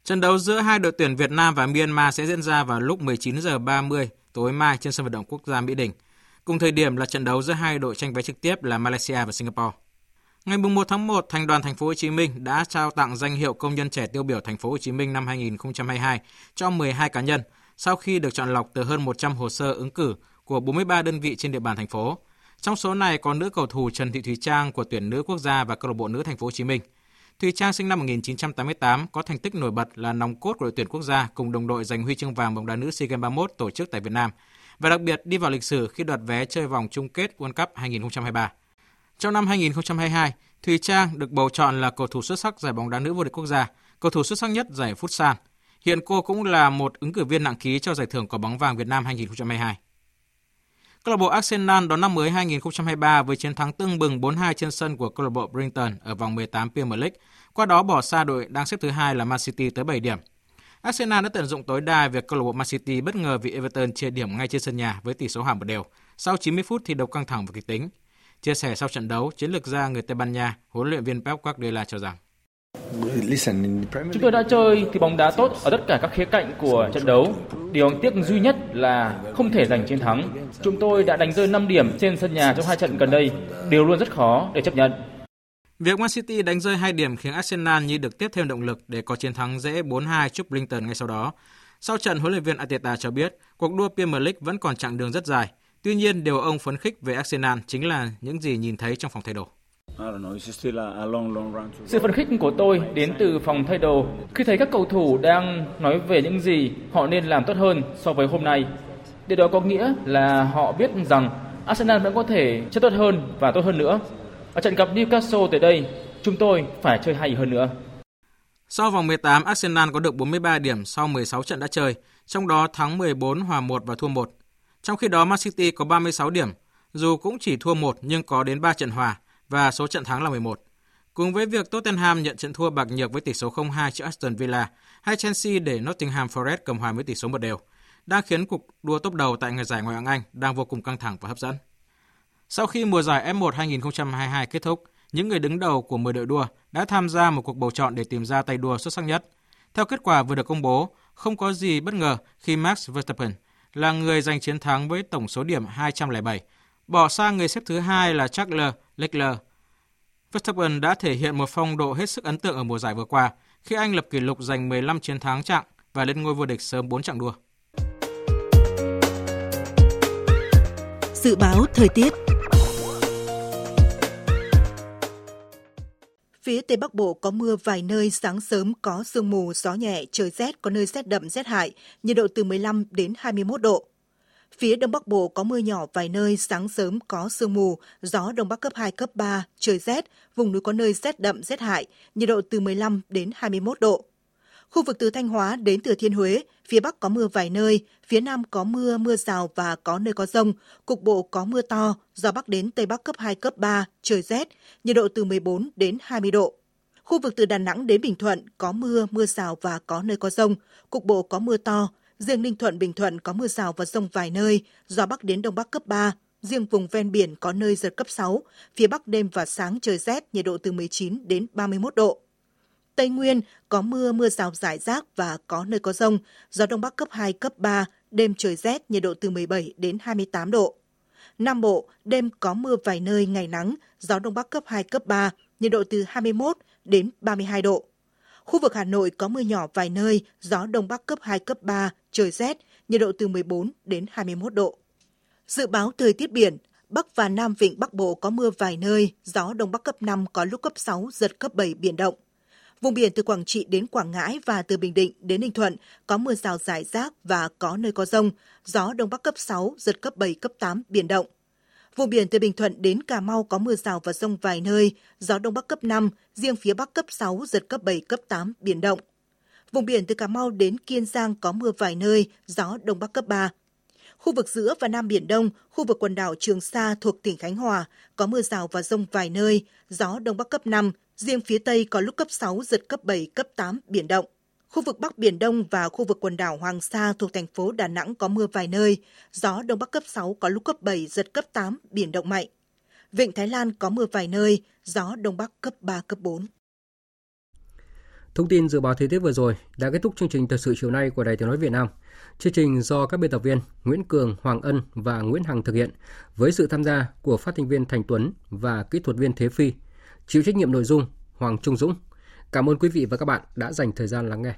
[SPEAKER 42] Trận đấu giữa hai đội tuyển Việt Nam và Myanmar sẽ diễn ra vào lúc 19 giờ 30 tối mai trên sân vận động quốc gia Mỹ Đình. Cùng thời điểm là trận đấu giữa hai đội tranh vé trực tiếp là Malaysia và Singapore. Ngày 1 tháng 1, Thành đoàn Thành phố Hồ Chí Minh đã trao tặng danh hiệu công nhân trẻ tiêu biểu Thành phố Hồ Chí Minh năm 2022 cho 12 cá nhân sau khi được chọn lọc từ hơn 100 hồ sơ ứng cử của 43 đơn vị trên địa bàn thành phố. Trong số này có nữ cầu thủ Trần Thị Thùy Trang của tuyển nữ quốc gia và câu lạc bộ nữ Thành phố Hồ Chí Minh. Thùy Trang sinh năm 1988 có thành tích nổi bật là nòng cốt của đội tuyển quốc gia cùng đồng đội giành huy chương vàng bóng đá nữ SEA Games 31 tổ chức tại Việt Nam và đặc biệt đi vào lịch sử khi đoạt vé chơi vòng chung kết World Cup 2023. Trong năm 2022, Thùy Trang được bầu chọn là cầu thủ xuất sắc giải bóng đá nữ vô địch quốc gia, cầu thủ xuất sắc nhất giải Futsal. Hiện cô cũng là một ứng cử viên nặng ký cho giải thưởng quả bóng vàng Việt Nam 2022. Câu lạc bộ Arsenal đón năm mới 2023 với chiến thắng tưng bừng 4-2 trên sân của câu lạc bộ Brighton ở vòng 18 Premier League, qua đó bỏ xa đội đang xếp thứ hai là Man City tới 7 điểm. Arsenal đã tận dụng tối đa việc câu lạc bộ Man City bất ngờ vì Everton chia điểm ngay trên sân nhà với tỷ số hòa một đều sau 90 phút thi đấu căng thẳng và kịch tính. Chia sẻ sau trận đấu, chiến lược gia người Tây Ban Nha, huấn luyện viên Pep Guardiola cho rằng
[SPEAKER 43] Chúng tôi đã chơi thì bóng đá tốt ở tất cả các khía cạnh của trận đấu. Điều đáng tiếc duy nhất là không thể giành chiến thắng. Chúng tôi đã đánh rơi 5 điểm trên sân nhà trong hai trận gần đây, điều luôn rất khó để chấp nhận.
[SPEAKER 42] Việc Man City đánh rơi 2 điểm khiến Arsenal như được tiếp thêm động lực để có chiến thắng dễ 4-2 trước Brighton ngay sau đó. Sau trận, huấn luyện viên Arteta cho biết cuộc đua Premier League vẫn còn chặng đường rất dài. Tuy nhiên, điều ông phấn khích về Arsenal chính là những gì nhìn thấy trong phòng thay đồ.
[SPEAKER 43] Sự phấn khích của tôi đến từ phòng thay đồ khi thấy các cầu thủ đang nói về những gì họ nên làm tốt hơn so với hôm nay. Điều đó có nghĩa là họ biết rằng Arsenal vẫn có thể chơi tốt hơn và tốt hơn nữa. Ở trận gặp Newcastle tới đây, chúng tôi phải chơi hay hơn nữa.
[SPEAKER 42] Sau vòng 18, Arsenal có được 43 điểm sau 16 trận đã chơi, trong đó thắng 14, hòa 1 và thua 1. Trong khi đó Man City có 36 điểm, dù cũng chỉ thua 1 nhưng có đến 3 trận hòa và số trận thắng là 11. Cùng với việc Tottenham nhận trận thua bạc nhược với tỷ số 0-2 trước Aston Villa, hay Chelsea để Nottingham Forest cầm hòa với tỷ số 1 đều, đang khiến cuộc đua top đầu tại ngày giải Ngoại hạng Anh đang vô cùng căng thẳng và hấp dẫn. Sau khi mùa giải F1 2022 kết thúc, những người đứng đầu của 10 đội đua đã tham gia một cuộc bầu chọn để tìm ra tay đua xuất sắc nhất. Theo kết quả vừa được công bố, không có gì bất ngờ khi Max Verstappen là người giành chiến thắng với tổng số điểm 207, bỏ sang người xếp thứ hai là Charles Leclerc. Verstappen đã thể hiện một phong độ hết sức ấn tượng ở mùa giải vừa qua khi anh lập kỷ lục giành 15 chiến thắng chặng và lên ngôi vô địch sớm 4 chặng đua.
[SPEAKER 33] Dự báo thời tiết Phía Tây Bắc Bộ có mưa vài nơi, sáng sớm có sương mù, gió nhẹ, trời rét, có nơi rét đậm rét hại, nhiệt độ từ 15 đến 21 độ. Phía Đông Bắc Bộ có mưa nhỏ vài nơi, sáng sớm có sương mù, gió Đông Bắc cấp 2, cấp 3, trời rét, vùng núi có nơi rét đậm rét hại, nhiệt độ từ 15 đến 21 độ. Khu vực từ Thanh Hóa đến Thừa Thiên Huế, phía Bắc có mưa vài nơi, phía Nam có mưa, mưa rào và có nơi có rông. Cục bộ có mưa to, gió Bắc đến Tây Bắc cấp 2, cấp 3, trời rét, nhiệt độ từ 14 đến 20 độ. Khu vực từ Đà Nẵng đến Bình Thuận có mưa, mưa rào và có nơi có rông. Cục bộ có mưa to. Riêng Ninh Thuận, Bình Thuận có mưa rào và rông vài nơi, gió Bắc đến Đông Bắc cấp 3. Riêng vùng ven biển có nơi giật cấp 6. Phía Bắc đêm và sáng trời rét, nhiệt độ từ 19 đến 31 độ. Tây Nguyên có mưa, mưa rào rải rác và có nơi có rông, gió Đông Bắc cấp 2, cấp 3, đêm trời rét, nhiệt độ từ 17 đến 28 độ. Nam Bộ, đêm có mưa vài nơi, ngày nắng, gió Đông Bắc cấp 2, cấp 3, nhiệt độ từ 21 đến 32 độ. Khu vực Hà Nội có mưa nhỏ vài nơi, gió Đông Bắc cấp 2, cấp 3, trời rét, nhiệt độ từ 14 đến 21 độ. Dự báo thời tiết biển, Bắc và Nam Vịnh Bắc Bộ có mưa vài nơi, gió Đông Bắc cấp 5 có lúc cấp 6, giật cấp 7 biển động. Vùng biển từ Quảng Trị đến Quảng Ngãi và từ Bình Định đến Ninh Thuận có mưa rào rải rác và có nơi có rông, gió Đông Bắc cấp 6, giật cấp 7, cấp 8, biển động. Vùng biển từ Bình Thuận đến Cà Mau có mưa rào và rông vài nơi, gió Đông Bắc cấp 5, riêng phía Bắc cấp 6, giật cấp 7, cấp 8, biển động. Vùng biển từ Cà Mau đến Kiên Giang có mưa vài nơi, gió Đông Bắc cấp 3. Khu vực giữa và Nam Biển Đông, khu vực quần đảo Trường Sa thuộc tỉnh Khánh Hòa có mưa rào và rông vài nơi, gió Đông Bắc cấp 5, riêng phía Tây có lúc cấp 6, giật cấp 7, cấp 8, biển động. Khu vực Bắc Biển Đông và khu vực quần đảo Hoàng Sa thuộc thành phố Đà Nẵng có mưa vài nơi, gió Đông Bắc cấp 6 có lúc cấp 7, giật cấp 8, biển động mạnh. Vịnh Thái Lan có mưa vài nơi, gió Đông Bắc cấp 3, cấp 4.
[SPEAKER 1] Thông tin dự báo thời tiết vừa rồi đã kết thúc chương trình thời sự chiều nay của Đài Tiếng nói Việt Nam. Chương trình do các biên tập viên Nguyễn Cường, Hoàng Ân và Nguyễn Hằng thực hiện với sự tham gia của phát thanh viên Thành Tuấn và kỹ thuật viên Thế Phi. Chịu trách nhiệm nội dung Hoàng Trung Dũng. Cảm ơn quý vị và các bạn đã dành thời gian lắng nghe.